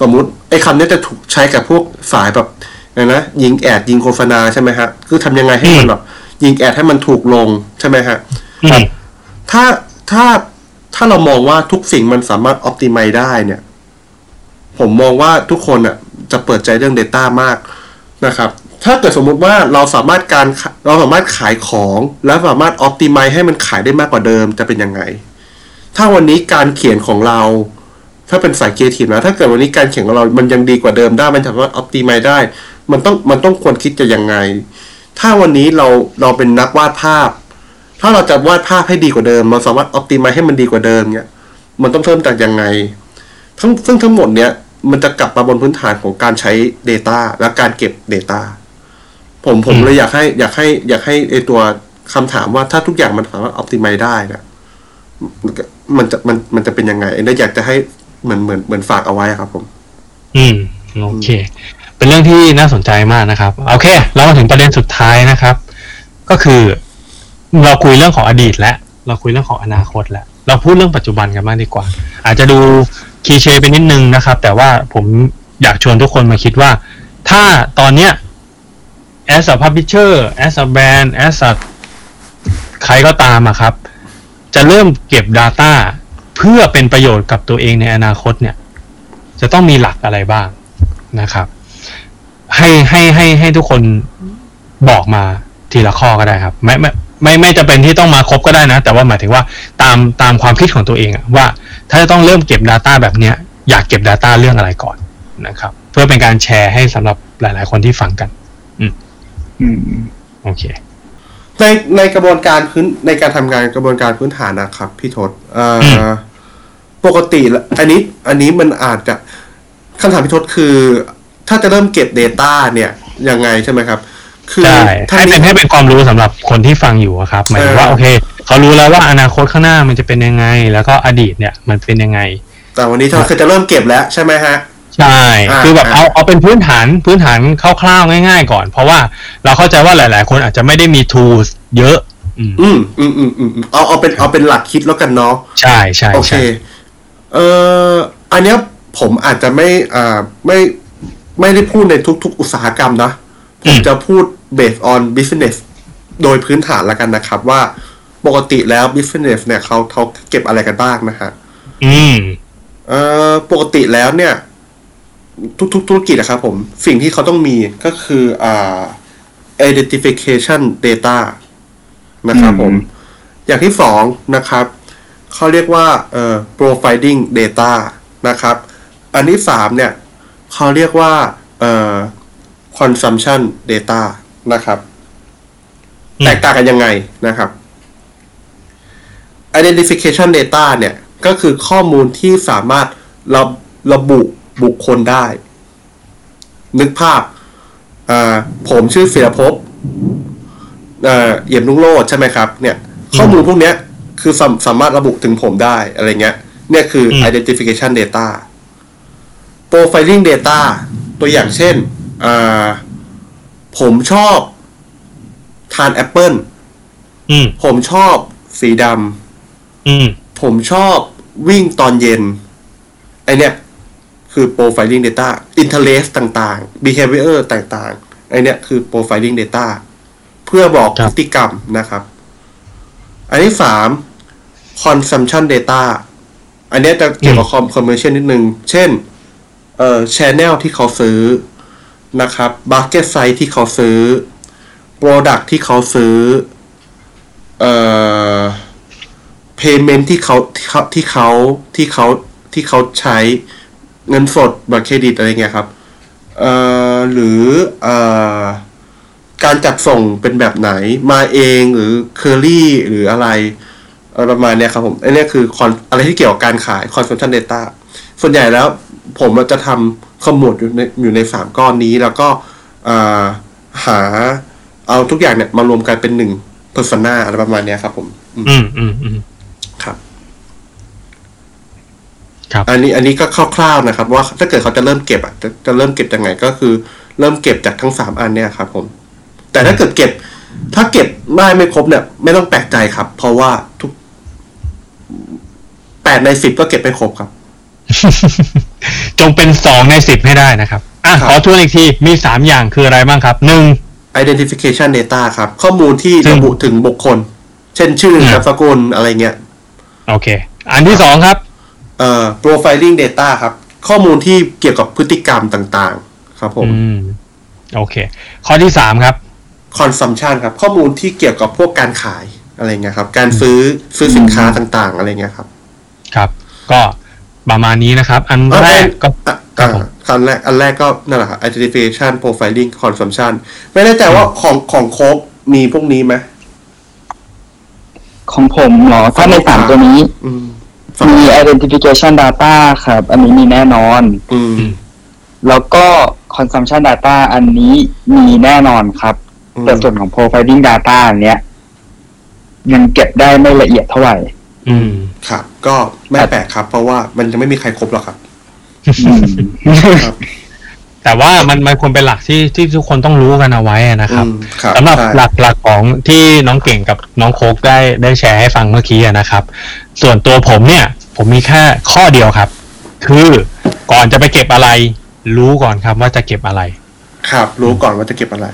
สมมุติไอ้คำนี้จะถูกใช้กับพวกสายแบบไงนะยิงแอดยิงโฆษณาใช่ไหมฮะ คือทำยังไงให้มันแบบยิงแอดให้มันถูกลงใช่ไหมฮะอืมถ้าถ้าถ้าเรามองว่าทุกสิ่งมันสามารถ optimize ได้เนี่ย ผมมองว่าทุกคนอะ จะเปิดใจเรื่อง Data มากนะครับ ถ้าเกิดสมมุติว่าเราสามารถการเราสามารถขายของ และสามารถ optimize ให้มันขายได้มากกว่าเดิมจะเป็นยังไง ถ้าวันนี้การเขียนของเรา ถ้าเป็นสายครีเอทีฟนะ ถ้าเกิดวันนี้การเขียนของเรามันยังดีกว่าเดิมได้ มันสามารถ optimize ได้ มันต้องมันต้องควรคิดจะยังไง ถ้าวันนี้เราเราเป็นนักวาดภาพ ถ้าเราจะวาดภาพให้ดีกว่าเดิม เราสามารถ optimize ให้มันดีกว่าเดิมเนี่ย มันต้องเริ่มจากยังไง ทั้งซึ่งทั้งหมดเนี้ยมันจะกลับมาบนพื้นฐานของการใช้ Data และการเก็บ Data ผมผมอืมเลยอยากให้อยากให้อยากให้ไอตัวคำถามว่าถ้าทุกอย่างมันสามารถ optimize ได้เนี่ยมันก็มันจะมันมันจะเป็นยังไงเอยากจะให้ เหมือนเหมือนเหมือนฝากเอาไว้ครับผม อืมโอเค เป็นเรื่องที่น่าสนใจมากนะครับ โอเค เรามาถึงประเด็นสุดท้ายนะครับ ก็คือ เราคุยเรื่องของอดีตแล้วเราคุยเรื่องของอนาคตแล้วเราพูดเรื่องปัจจุบันกันมากดีกว่า อาจจะดูคีเชไปนิดนึงนะครับ แต่ว่าผมอยากชวนทุกคนมาคิดว่า ถ้าตอนเนี้ย as a publisher as a brand as a ใครก็ตามอะครับ จะเริ่มเก็บ Data พื่อเป็นประโยชน์กับตัวเองในอนาคตเนี่ย จะต้องมีหลักอะไรบ้างนะครับ ให้ให้ให้ให้ทุกคนบอกมาทีละข้อก็ได้ครับ ไม่ไม่ไม่ไม่จะเป็นที่ต้องมาครบก็ได้นะ แต่ว่าหมายถึงว่าตามตามความคิดของตัวเองอะว่า ถ้าจะต้องเริ่มเก็บ Data แบบเนี้ย อยากเก็บ Data เรื่องอะไรก่อนนะครับ เพื่อเป็นการแชร์ให้สำหรับหลาย ๆ คนที่ฟังกัน อืมโอเคในในกระบวนการพื้นในการทำงานกระบวนการพื้นฐานนะครับ พี่ทศเอ่ออ ปกติแล้วอันนี้อันนี้มันอาจจะคำถามพี่ทศคือ ถ้าจะเริ่มเก็บ Data เนี่ยยังไงใช่ไหมครับ คือใช่ถ้าให้เป็นให้เป็นความรู้สำหรับคนที่ฟังอยู่อะครับหมายถึงว่าเออโอเคเขารู้แล้วว่าอนาคตข้างหน้ามันจะเป็นยังไง แล้วก็อดีตเนี่ยมันเป็นยังไง แต่วันนี้เราคือจะเริ่มเก็บแล้วใช่ไหมฮะใช่อ่าคือแบบอ่าเอาเอาเป็นพื้นฐานพื้นฐานคร่าวๆง่าย ๆ ก่อน เพราะว่าเราเข้าใจว่าหลาย ๆ คนอาจจะไม่ได้มี tools เยอะ อืมอืมอืมอืมอืมอืมเอาเอาเป็นเอาเป็นหลักคิดแล้วกันเนาะใช่ใช่โอเคใช่ เอ่ออันเนี้ยผมอาจจะไม่อ่าไม่ไม่ได้พูดในทุก ๆ อุตสาหกรรมนะ ผมจะพูด based on business โดยพื้นฐานแล้วกันนะครับ ว่าปกติแล้ว business เนี่ยเขาเขาเก็บอะไรกันบ้างนะฮะอืมเอ่อปกติแล้วเนี่ย ทุกๆธุรกิจนะครับผม สิ่งที่เขาต้องมีก็คืออ่า identification data นะครับผม อย่างที่สองนะครับ เขาเรียกว่าเอ่อ profiling data นะครับ อันที่สามเนี่ยเขาเรียกว่าเอ่อ consumption data นะครับอืมแตกต่างกันยังไงนะครับ identification data เนี่ยก็คือข้อมูลที่สามารถระระบุบุคคลได้ นึกภาพอ่าผมชื่อศิรภพเอ่อเอี่ยมลุงโลดใช่ไหมครับ เนี่ย ข้อมูลพวกเนี้ย คือสามสามารถระบุถึงผมได้อะไรเงี้ย เนี่ยคืออม identification data profiling data ตัวอย่างเช่นอ่าผมชอบทานแอปเปิลอืมผมชอบสีดอืมำผมชอบวิ่งตอนเย็น ไอเนี้ยคือ profiling data interest ต่างๆ behavior ต่างๆ ไอเนี้ยคือ profiling data เพื่อบอกครัพบฤติกรรมนะครับ อันที่สาม consumption data อันเนี้ยจะเกี่ยวกับ commercial นิดนึง เช่น เอ่อ channel ที่เขาซื้อนะครับ basket size ที่เขาซื้อ product ที่เขาซื้อ เอ่อ payment ที่เขาที่เขาที่เขาที่เขาที่เขาใช้เงินสดบัตรเครดิตอะไรเงี้ยครับ เอ่อ หรือเอ่อการจัดส่งเป็นแบบไหนมาเองหรือเคอรี่หรืออะไรเอ่อ ประมาณเนี้ยครับผมอันเนี้ยคือ con- อะไรที่เกี่ยวกับการขาย consumption data ส่วนใหญ่แล้วผมจะทำขมวดอยู่ในอยู่ในสามก้อนนี้ แล้วก็อ่าหาเอาทุกอย่างเนี่ยมารวมกันเป็นหนึ่ง persona อะไรประมาณเนี้ยครับผมอืมอืมอืมอืมครับ ครับ อันนี้ อันนี้ก็คร่าวๆนะครับ ว่าถ้าเกิดเขาจะเริ่มเก็บอะจะจะเริ่มเก็บยังไงก็คือ เริ่มเก็บจากทั้งสามอันเนี่ยครับ ผม แต่ถ้าเกิดเก็บ ถ้าเก็บได้ไม่ครบเนี่ย ไม่ต้องแปลกใจครับ เพราะว่าทุก แปดในสิบก็เก็บไม่ครบครับ จงเป็นสองในสิบให้ได้นะครับ อะครับขอทวนอีกที มีสามอย่างคืออะไรบ้างครับหนึ่ง identification data ครับ ข้อมูลที่ซึ่งระบุถึงบุคคล เช่นชื่ออืมนามสกุลอะไรเงี้ย โอเค อันที่สองครับ เอ่อ profiling data ครับ ข้อมูลที่เกี่ยวกับพฤติกรรมต่างๆ ครับผมอืมโอเค ข้อที่สามครับ consumption ครับ ข้อมูลที่เกี่ยวกับพวกการขาย อะไรเงี้ยครับ การซื้อซื้อสินค้าต่างๆ อะไรเงี้ยครับ ครับ ก็ประมาณนี้นะครับ อันเอ่อแรกก็อะครับอ่าผมอันแรกอันแรกก็นั่นแหละครับ identification profiling consumption ไม่แน่ใจว่าของของโคกมีพวกนี้ไหมของผมเหรอถ้าในสามตัวนี้อืมมี identification data ครับ อันนี้มีแน่นอนอืมแล้วก็ consumption data อันนี้มีแน่นอนครับอืมแต่ส่วนของ profiling data อันเนี้ย ยังเก็บได้ไม่ละเอียดเท่าไหร่ อืม ครับ ก็ไม่แปลกครับ เพราะว่ามันจะไม่มีใครครบหรอกครับอืมครับแต่ว่ามันมันควรเป็นหลักที่ที่ทุกคนต้องรู้กันเอาไว้นะครับอืมครับสำหรับใช่หลักหลักของที่น้องเก่งกับน้องโคกได้ได้แชร์ให้ฟังเมื่อกี้อะนะครับ ส่วนตัวผมเนี่ย ผมมีแค่ข้อเดียวครับ คือก่อนจะไปเก็บอะไร รู้ก่อนครับว่าจะเก็บอะไร ครับ รู้ก่อนว่าจะเก็บอะไร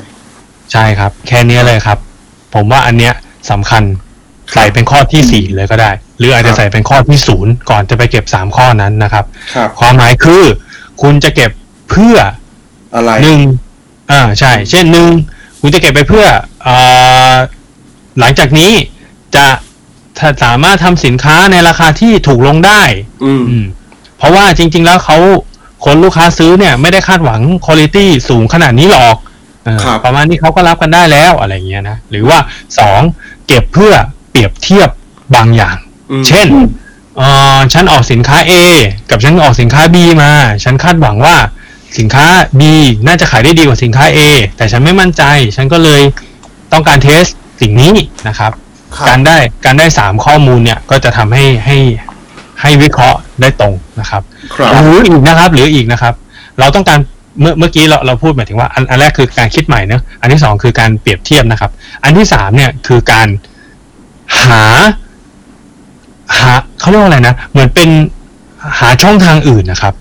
ใช่ครับ แค่นี้เลยครับ ผมว่าอันเนี้ย สำคัญ ใส่เป็นข้อที่สี่เลยก็ได้ หรืออาจครัจะบใส่เป็นข้อที่ศูนย์ก่อนจะไปเก็บสามข้อนั้นนะครับครับความหมายคือ คุณจะเก็บเพื่ออะไรหนึ่งอ่าใช่ เช่นหนึ่งคุณจะเก็บไปเพื่ออ่าหลังจากนี้จะถ้าสามารถทำสินค้าในราคาที่ถูกลงได้อืมอืมเพราะว่าจริง ๆ แล้วเขาคนลูกค้าซื้อเนี่ย ไม่ได้คาดหวังคุณภาพสูงขนาดนี้หรอกออครับประมาณนี้เขาก็รับกันได้แล้วอะไรเงี้ยนะ หรือว่าสอง เก็บเพื่อเปรียบเทียบบางอย่างอืมเช่นเออฉันออกสินค้า A กับฉันออกสินค้า B มา ฉันคาดหวังว่าสินค้า B น่าจะขายได้ดีกว่าสินค้า A แต่ฉันไม่มั่นใจ ฉันก็เลยต้องการเทสสิ่งนี้นะครับครับการได้การได้สามข้อมูลเนี่ยก็จะทำให้ให้ให้วิเคราะห์ได้ตรงนะครับครับหรืออีกนะครับ หรืออีกนะครับ เราต้องการ เมื่อเมื่อกี้เราเราพูดหมายถึงว่าอันอันแรกคือการคิดใหม่เนอะอันที่สองคือการเปรียบเทียบนะครับ อันที่สามเนี่ยคือการหา หาเขาเรียกว่าอะไรนะเหมือนเป็นหาช่องทางอื่นนะครับ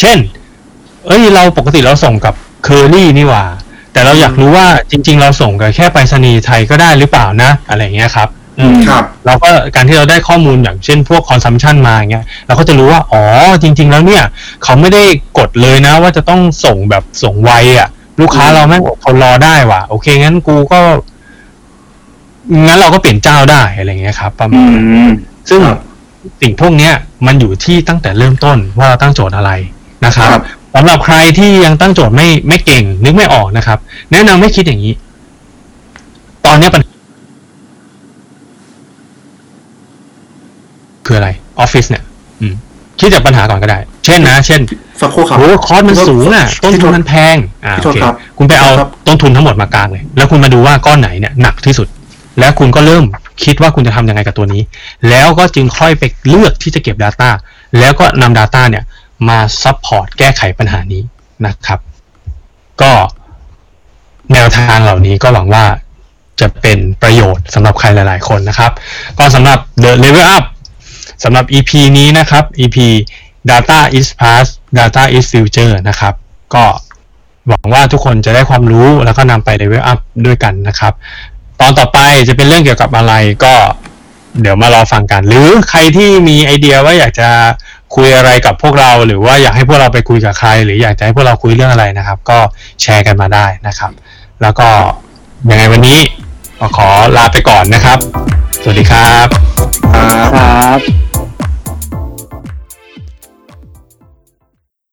เช่น เอ้ยเราปกติเราส่งกับเคอรี่นี่หว่า แต่เราอยากรู้ว่าจริง ๆ เราส่งกับแค่ไปรษณีย์ไทยก็ได้หรือเปล่านะ อะไรเงี้ยครับ ครับเราก็การที่เราได้ข้อมูลอย่างเช่นพวกคอนซัมชันมาอย่างเงี้ยเราก็จะรู้ว่าอ๋อจริง ๆ แล้วเนี่ย เขาไม่ได้กดเลยนะ ว่าจะต้องส่งแบบส่งไวอะ ลูกค้าเราแม่งอดทนรอได้ว่ะ โอเค งั้นกูก็ งั้นเราก็เปลี่ยนเจ้าได้อะไรเงี้ยครับประมาอืณนั้นมซึ่งครับสิ่งพวกเนี้ย มันอยู่ที่ตั้งแต่เริ่มต้นว่าเราตั้งโจทย์อะไรนะครับครับสำหรับใครที่ยังตั้งโจทย์ไม่ไม่เก่ง นึกไม่ออกนะครับ แนะนำให้คิดอย่างนี้ ตอนเนี้ยปัญ คืออะไรออฟฟิศเนี่ยอืมคิดจากปัญหาก่อนก็ได้ เช่นนะ เช่นสักครู่ครับโอ้คอสมันสูงอะ ต้นทุนมันแพง อ่าพี่โอโทษเคครับคุณไปเอาครับต้นทุนทั้งหมดมากลางเลย แล้วคุณมาดูว่าก้อนไหนเนี่ยหนักที่สุด แล้วคุณก็เริ่มคิดว่าคุณจะทำยังไงกับตัวนี้ แล้วก็จึงค่อยไปเลือกที่จะเก็บ Data แล้วก็นำ Data เนี่ยมา support แก้ไขปัญหานี้นะครับ ก็แนวทางเหล่านี้ก็หวังว่าจะเป็นประโยชน์สำหรับใครหลาย ๆ คนนะครับ ก็สำหรับ The Level Up สำหรับ EP นี้นะครับ EP Data is Past Data is Future นะครับ ก็หวังว่าทุกคนจะได้ความรู้แล้วก็นำไป Level Up ด้วยกันนะครับ ตอนต่อไปจะเป็นเรื่องเกี่ยวกับอะไรก็เดี๋ยวมารอฟังกัน หรือใครที่มีไอเดียว่าอยากจะคุยอะไรกับพวกเรา หรือว่าอยากให้พวกเราไปคุยกับใคร หรืออยากจะให้พวกเราคุยเรื่องอะไรนะครับ ก็แชร์กันมาได้นะครับ แล้วก็ยังไงวันนี้ขอลาไปก่อนนะครับ สวัสดีครับ ครับครับ